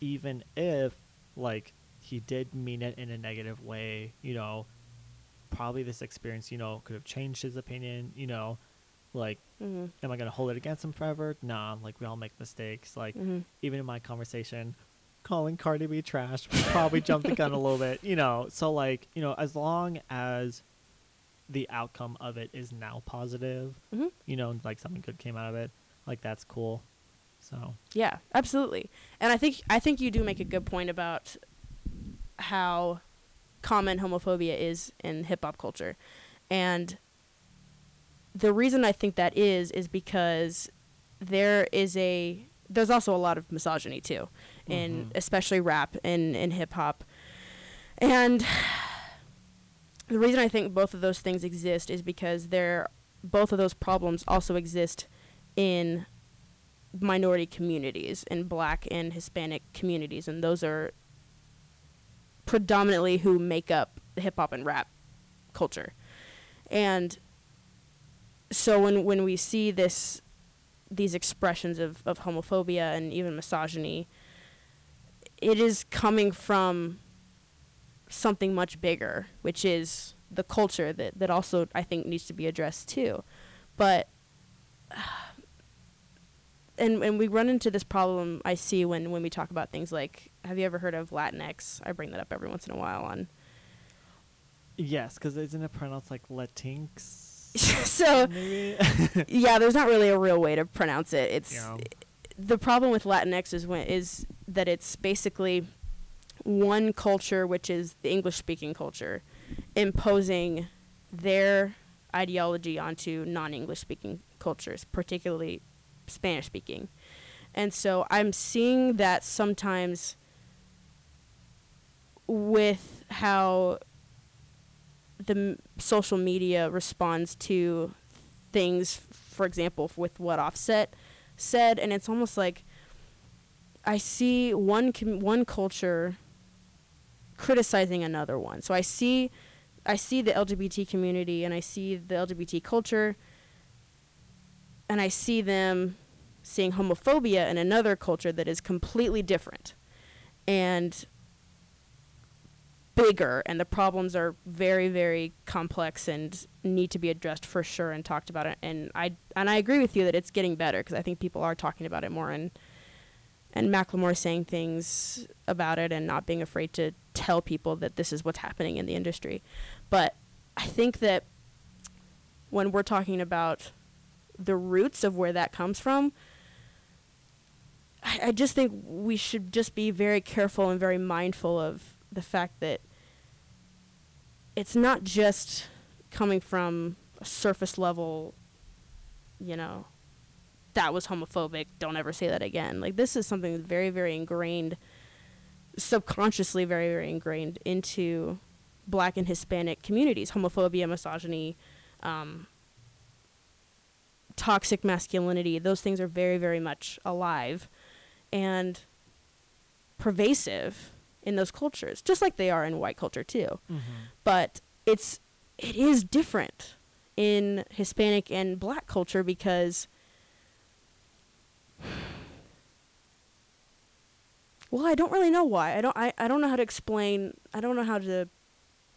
even if like he did mean it in a negative way, you know, probably this experience, you know, could have changed his opinion, you know, like Mm-hmm. am I gonna hold it against him forever? Nah, like we all make mistakes. Like Mm-hmm. even in my conversation, calling Cardi B trash probably jumped the gun a little bit, you know. So like, you know, as long as the outcome of it is now positive, Mhm. you know, like something good came out of it, like that's cool. So Yeah, absolutely. And I think I think you do make a good point about how common homophobia is in hip hop culture. And the reason I think that is is because there is a there's also a lot of misogyny too in Mhm. especially rap and in hip hop. And the reason I think both of those things exist is because they're both of those problems also exist in minority communities in black and hispanic communities and those are predominantly who make up the hip hop and rap culture. And so when when we see this these expressions of, of homophobia and even misogyny it is coming from something much bigger which is the culture that, that also i think needs to be addressed too. But and and we run into this problem I see when when we talk about things like have you ever heard of Latinx? I bring that up every once in a while on yes, because isn't it pronounced like Latinx? so yeah, there's not really a real way to pronounce it. It's Yeah. the problem with Latinx is when is that it's basically one culture, which is the English speaking culture, imposing their ideology onto non English speaking cultures, particularly Spanish speaking. And so I'm seeing that sometimes with how the m- social media responds to things, for example, with what Offset said, and it's almost like I see one com- one culture criticizing another one. So I see I see the LGBT community and I see the LGBT culture and I see them seeing homophobia in another culture that is completely different and bigger and the problems are very very complex and need to be addressed for sure and talked about it. And I and I agree with you that it's getting better because I think people are talking about it more and and Macklemore saying things about it and not being afraid to tell people that this is what's happening in the industry. But I think that when we're talking about the roots of where that comes from, I, I just think we should just be very careful and very mindful of the fact that it's not just coming from a surface level, you know, that was homophobic, don't ever say that again. Like, this is something very, very ingrained, subconsciously very, very ingrained into black and Hispanic communities homophobia, misogyny, um, toxic masculinity, those things are very, very much alive and pervasive in those cultures, just like they are in white culture too. Mhm. But it's it is different in Hispanic and black culture because well, I don't really know why. I don't I, I don't know how to explain I don't know how to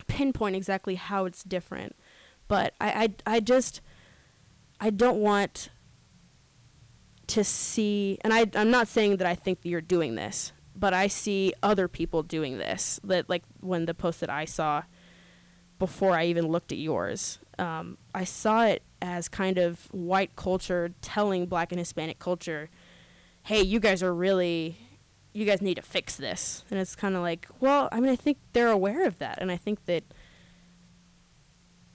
pinpoint exactly how it's different. But I, I, I just I don't want to see and I I'm not saying that I think that you're doing this, but I see other people doing this. That like when the post that I saw before I even looked at yours, um, I saw it as kind of white culture telling black and Hispanic culture, hey, you guys are really you guys need to fix this. And it's kind of like, well, I mean, I think they're aware of that and I think that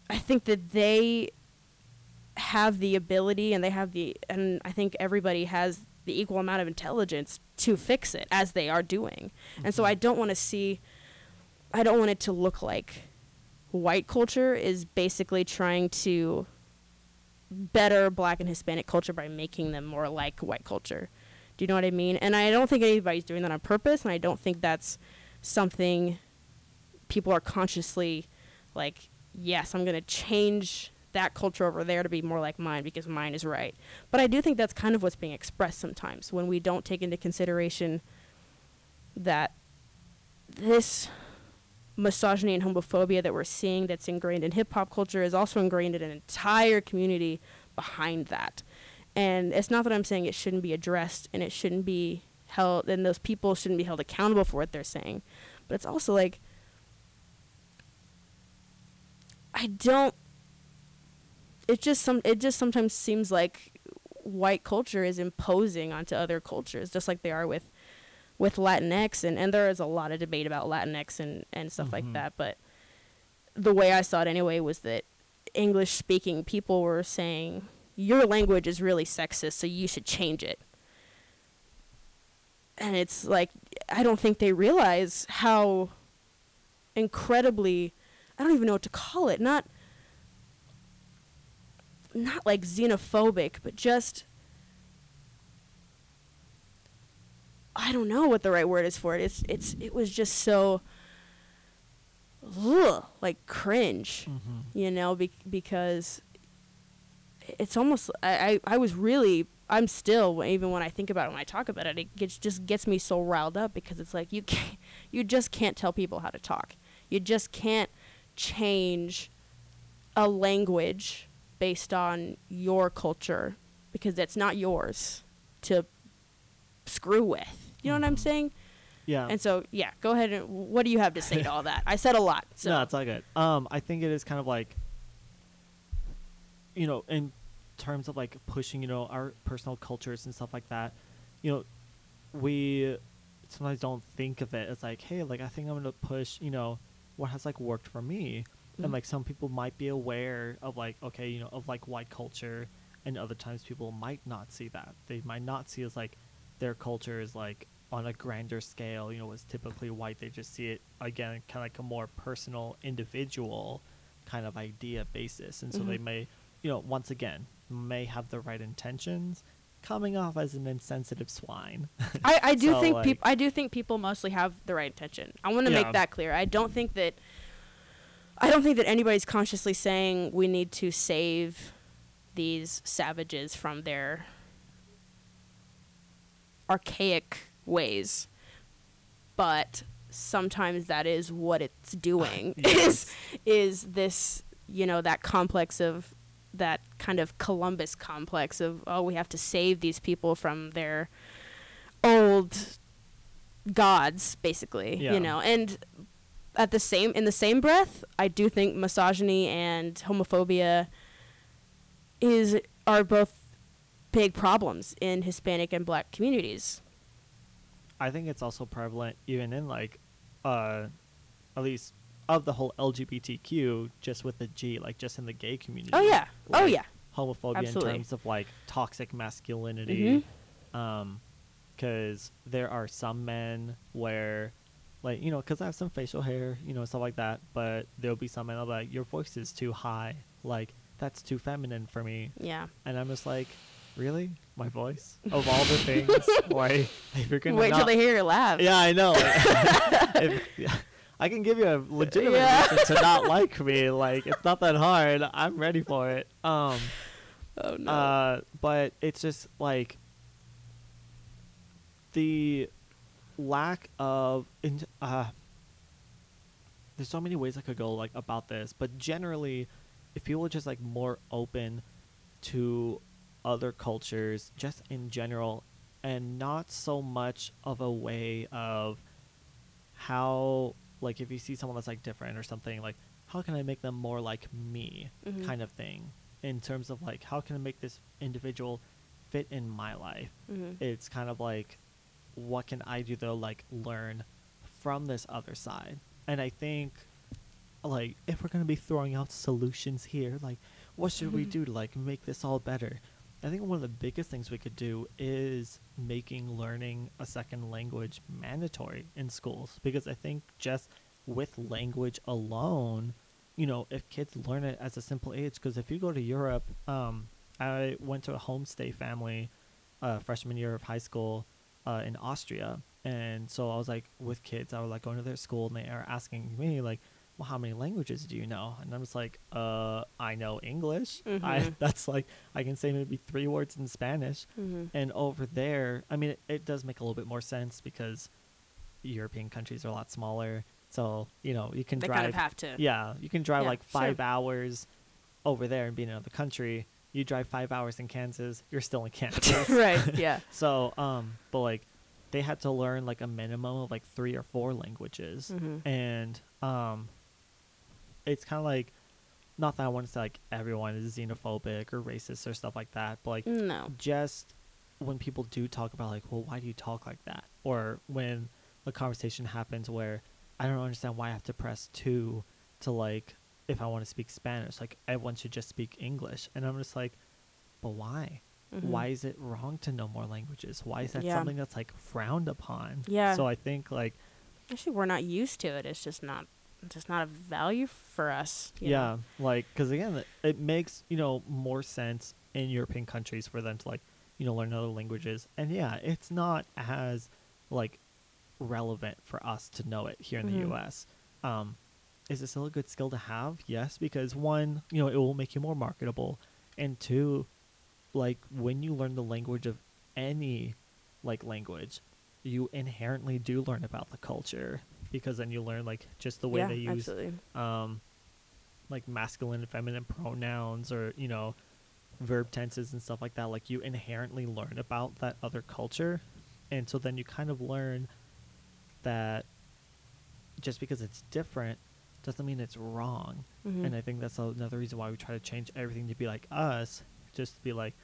I think that they have the ability and they have the and I think everybody has the equal amount of intelligence to fix it as they are doing. And so mm-hmm. I don't want to see I don't want it to look like white culture is basically trying to better black and Hispanic culture by making them more like white culture. Do you know what I mean? And I don't think anybody's doing that on purpose and I don't think that's something people are consciously like yes, I'm going to change that culture over there to be more like mine because mine is right. But I do think that's kind of what's being expressed sometimes when we don't take into consideration that this misogyny and homophobia that we're seeing that's ingrained in hip hop culture is also ingrained in an entire community behind that. And it's not that I'm saying it shouldn't be addressed and it shouldn't be held and those people shouldn't be held accountable for what they're saying. But it's also like I don't it just some it just sometimes seems like white culture is imposing onto other cultures, just like they are with with Latinx, and and there is a lot of debate about Latinx and and stuff like Mhm. that. But the way I saw it anyway was that English speaking people were saying your language is really sexist, so you should change it. And it's like I don't think they realize how incredibly I don't even know what to call it. Not not like xenophobic, but just I don't know what the right word is for it. It's it's it was just so ugh, like cringe, Mm-hmm. you know, be- because it's almost I, I I was really I'm still even when I think about it when I talk about it it gets just gets me so riled up because it's like you can't, you just can't tell people how to talk. You just can't change a language based on your culture because that's not yours to screw with. You know what I'm Mhm. saying? Yeah. And so, yeah, go ahead and what do you have to say to all that? I said a lot. So No, it's all good. Um, I think it is kind of like, you know, in terms of like pushing, you know, our personal cultures and stuff like that. You know, we sometimes don't think of it as like, hey, like I think I'm gonna push, you know, what has like worked for me, Mhm. and like some people might be aware of like, okay, you know, of like white culture, and other times people might not see that. They might not see as like their culture is like on a grander scale, you know, was typically white. They just see it again, kind of like a more personal, individual kind of idea basis, and so they Mhm. may, you know, once again, may have the right intentions, coming off as an insensitive swine. I, I do So, think like- people I do think people mostly have the right intention. I want to Yeah. make that clear. I don't think that I don't think that anybody's consciously saying we need to save these savages from their archaic ways. But sometimes that is what it's uh, doing is is this, you know, that complex of that kind of Columbus complex of oh we have to save these people from their old gods basically Yeah. you know and at the same in the same breath I do think misogyny and homophobia is are both big problems in Hispanic and black communities I think it's also prevalent even in like, uh, at least of the whole LGBTQ, just with the G, like just in the gay community. oh yeah oh yeah Homophobia Absolutely. in terms of like toxic masculinity. Mhm. Um, because there are some men where, like you know, because I have some facial hair, you know, stuff like that. But there'll be some men that'll be like, your voice is too high, like that's too feminine for me, yeah and I'm just like, really, my voice of all the things, like if you're gonna wait till they hear your laugh yeah, I know. If- yeah, I can give you a legitimate Yeah. reason to not like me. Like it's not that hard. I'm ready for it. Um, oh no uh, but it's just like the lack of. In, uh, there's so many ways I could go like about this, but generally, if people are just like more open to other cultures, just in general, and not so much of a way of how like if you see someone that's like different or something like how can i make them more like me Mhm. kind of thing in terms of like how can i make this individual fit in my life Mhm. it's kind of like what can i do though like learn from this other side? And i think like if we're going to be throwing out solutions here like what should we Mhm. do to like make this all better? I think one of the biggest things we could do is making learning a second language mandatory in schools. Because i think just with language alone you know if kids learn it as a simple age because if you go to europe um, i went to a homestay family uh, freshman year of high school uh, in austria. And so i was like with kids i was like going to their school and they are asking me like well how many languages do you know? And i'm just like uh i know english. I Mhm. that's like i can say maybe three words in spanish. Mhm. and over there i mean it, it does make a little bit more sense because european countries are a lot smaller. So you know you can they drive kind of have to. Yeah you can drive Yeah, like sure. five hours over there and be in another country you drive five hours in kansas you're still in kansas right yeah so um but like they had to learn like a minimum of like three or four languages Mhm. and um it's kind of like not that I want to say like everyone is xenophobic or racist or stuff like that, but like No. just when people do talk about like, well, why do you talk like that? Or when a conversation happens where I don't understand why I have to press two to like if I want to speak Spanish, like everyone should just speak English, and I'm just like, but why? Mhm. Why is it wrong to know more languages? Why is that Yeah. something that's like frowned upon? Yeah. So I think like Actually, we're not used to it. It's just not, it's just not a value for us. you yeah, know? like because again, it, it makes you know more sense in European countries for them to like you know learn other languages, and yeah, it's not as like relevant for us to know it here in Mhm. the U.S. Um, is it still a good skill to have? Yes, because one, you know, it will make you more marketable, and two, like when you learn the language of any like language, you inherently do learn about the culture because then you learn like just the way yeah, they use absolutely. um like masculine and feminine pronouns or you know verb tenses and stuff like that like you inherently learn about that other culture and so then you kind of learn that just because it's different doesn't mean it's wrong Mhm. and i think that's another reason why we try to change everything to be like us just to be like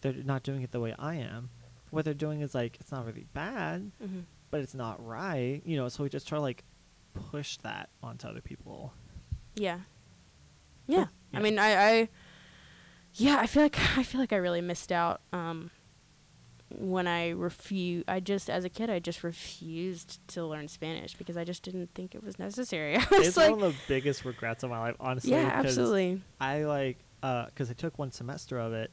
they're not doing it the way i am what they're doing is like it's not really bad Mhm. but it's not right you know so we just try to like push that onto other people Yeah. Yeah. yeah. I mean, I, I, yeah, I feel like I feel like I really missed out. Um, when I refuse, I just as a kid, I just refused to learn Spanish because I just didn't think it was necessary. I was it's like, one of the biggest regrets of my life, honestly. yeah, absolutely. I like, uh, because I took one semester of it,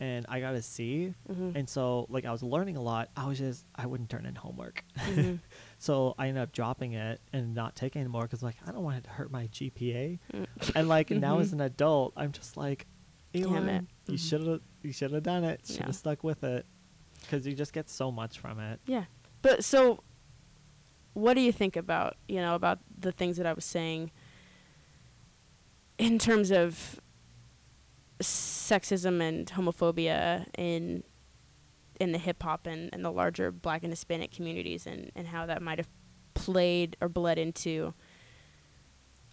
and I got a C, Mhm. and so like I was learning a lot. I was just I wouldn't turn in homework, Mhm. so I ended up dropping it and not taking anymore because like I don't want it to hurt my GPA. Mm. And like now as an adult, I'm just like, Damn Elon, it. you should have you should have done it. Should have Yeah. stuck with it, because you just get so much from it. Yeah. But so what do you think about, you know, about the things that I was saying in terms of sexism and homophobia in in the hip hop and, and the larger black and Hispanic communities and, and how that might have played or bled into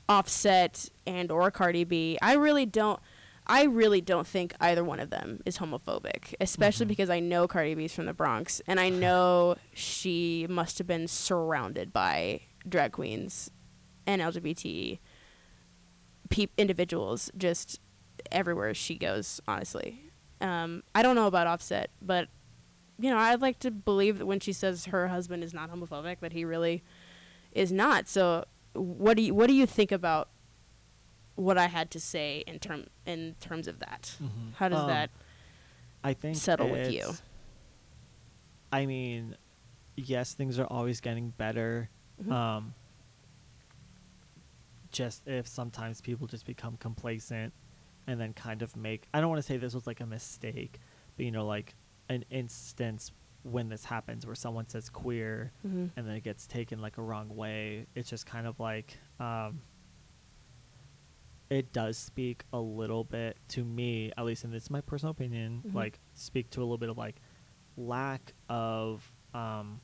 Offset and or Cardi B. I really don't I really don't think either one of them is homophobic, especially Mhm. because I know Cardi B's from the Bronx and I know she must have been surrounded by drag queens and LGBT peop- individuals just everywhere she goes, honestly. Um, I don't know about Offset, but you know, I'd like to believe that when she says her husband is not homophobic, that he really is not. So, what do you what do you think about what I had to say in term in terms of that? How does Um, that I think settle with you? I mean, yes, things are always getting better. Mhm. Um, just if sometimes people just become complacent and then kind of make I don't want to say this was like a mistake, but you know, like an instance when this happens where someone says queer Mhm. and then it gets taken like a wrong way. It's just kind of like um, it does speak a little bit to me, at least, and this is my personal opinion. Mhm. Like speak to a little bit of like lack of um,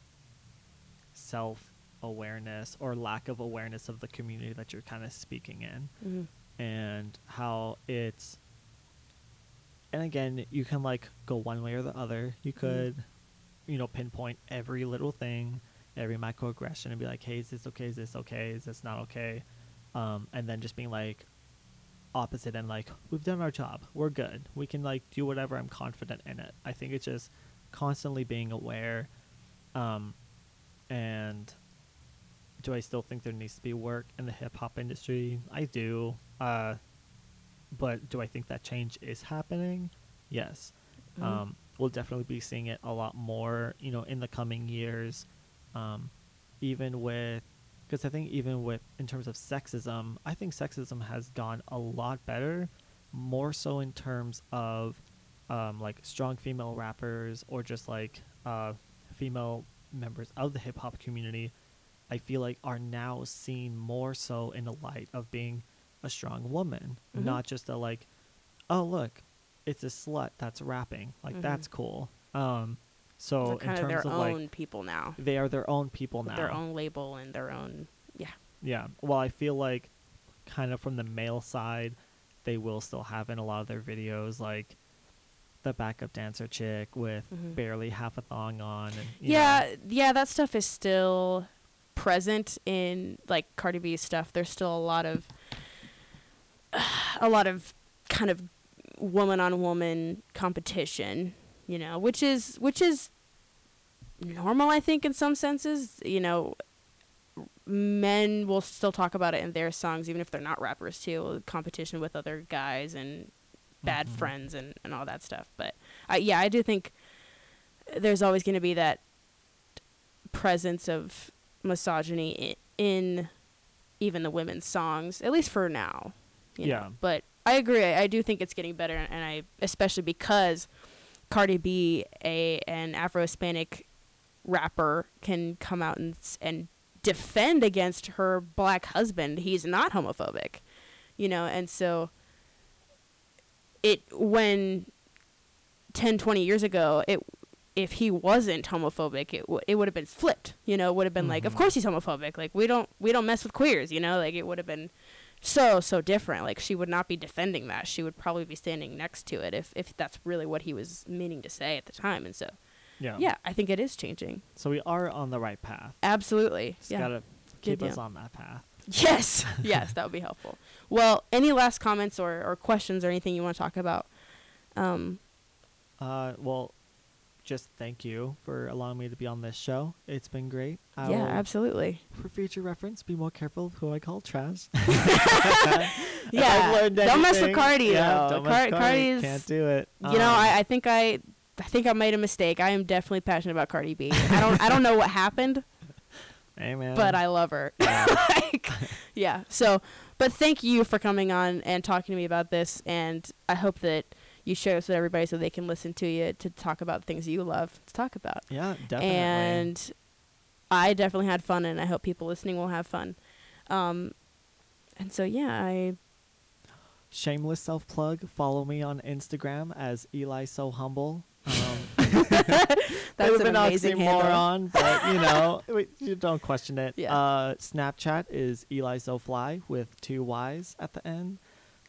self awareness or lack of awareness of the community that you're kind of speaking in Mhm. and how it's and again you can like go one way or the other you could you know pinpoint every little thing every microaggression and be like hey is this okay is this okay is this not okay um, and then just being like opposite and like we've done our job we're good we can like do whatever i'm confident in it i think it's just constantly being aware um, and do I still think there needs to be work in the hip hop industry? I do. Uh, but do I think that change is happening? Yes. Mhm. Um, we'll definitely be seeing it a lot more, you know, in the coming years. Um, even with, because I think even with, in terms of sexism, I think sexism has gone a lot better, more so in terms of um, like strong female rappers or just like uh, female members of the hip hop community. I feel like are now seen more so in the light of being a strong woman, Mhm. not just a like, oh look, it's a slut that's rapping. Like Mhm. that's cool. Um, so in kind of their of like, own people now. they are their own people now. their own label and their own yeah. Yeah. Well, I feel like kind of from the male side, they will still have in a lot of their videos like the backup dancer chick with Mhm. barely half a thong on. And, you yeah, know, yeah, that stuff is still present in like Cardi B's stuff. There's still a lot of a lot of kind of woman on woman competition, you know, which is which is normal I think in some senses, you know, men will still talk about it in their songs even if they're not rappers too, competition with other guys and bad Mhm. friends and, and all that stuff. But I, yeah, I do think there's always going to be that presence of misogyny in, in even the women's songs, at least for now. you know. Yeah. But I agree. I, I do think it's getting better, and I especially because Cardi B, a an Afro Hispanic rapper, can come out and and defend against her black husband. He's not homophobic, you know, and so it when 10 20 years ago it if he wasn't homophobic it, w- it would have been flipped you know it would have been like of Mhm. course he's homophobic like we don't we don't mess with queers you know like it would have been so so different. Like she would not be defending that. She would probably be standing next to it if if that's really what he was meaning to say at the time. And so yeah. yeah i think it is changing. So we are on the right path. absolutely. Just yeah. gotta Good keep us deal. on that path. yes. Yes that would be helpful. Well any last comments or, or questions or anything you want to talk about? Um Uh, well, just thank you for allowing me to be on this show. It's been great. I yeah absolutely For future reference, be more careful of who I call trash. yeah don't mess with cardi yeah, though don't mess Car- with cardi can't do it. you know Um, I, I think i i think i made a mistake i am definitely passionate about cardi b i don't i don't know what happened hey man. but i love her Yeah. like, yeah so but thank you for coming on and talking to me about this and i hope that you share this with everybody so they can listen to you to talk about things you love to talk about yeah, definitely. and I definitely had fun, and I hope people listening will have fun. Um, and so yeah, I Shameless self plug. Follow me on Instagram as Eli So Humble. Um, that's an an amazing oxymoron, but you know, we- you don't question it. Yeah. Uh, Snapchat is Eli So Fly with two Y's at the end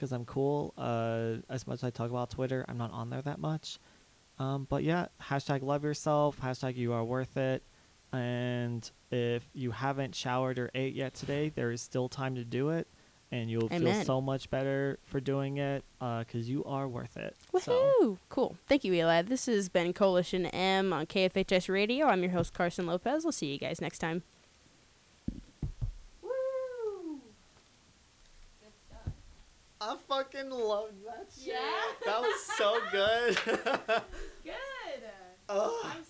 because I'm cool. Uh, as much as I talk about Twitter, I'm not on there that much. Um, but yeah, hashtag love yourself. Hashtag you are worth it. And if you haven't showered or ate yet today, there is still time to do it, and you'll feel so much better for doing it because you are worth it. Woohoo! So, Cool. Thank you, Eli. This has been Coalition M on KFHS Radio. I'm your host, Carson Lopez. We'll see you guys next time. I fucking love that shit. That was so good. Good.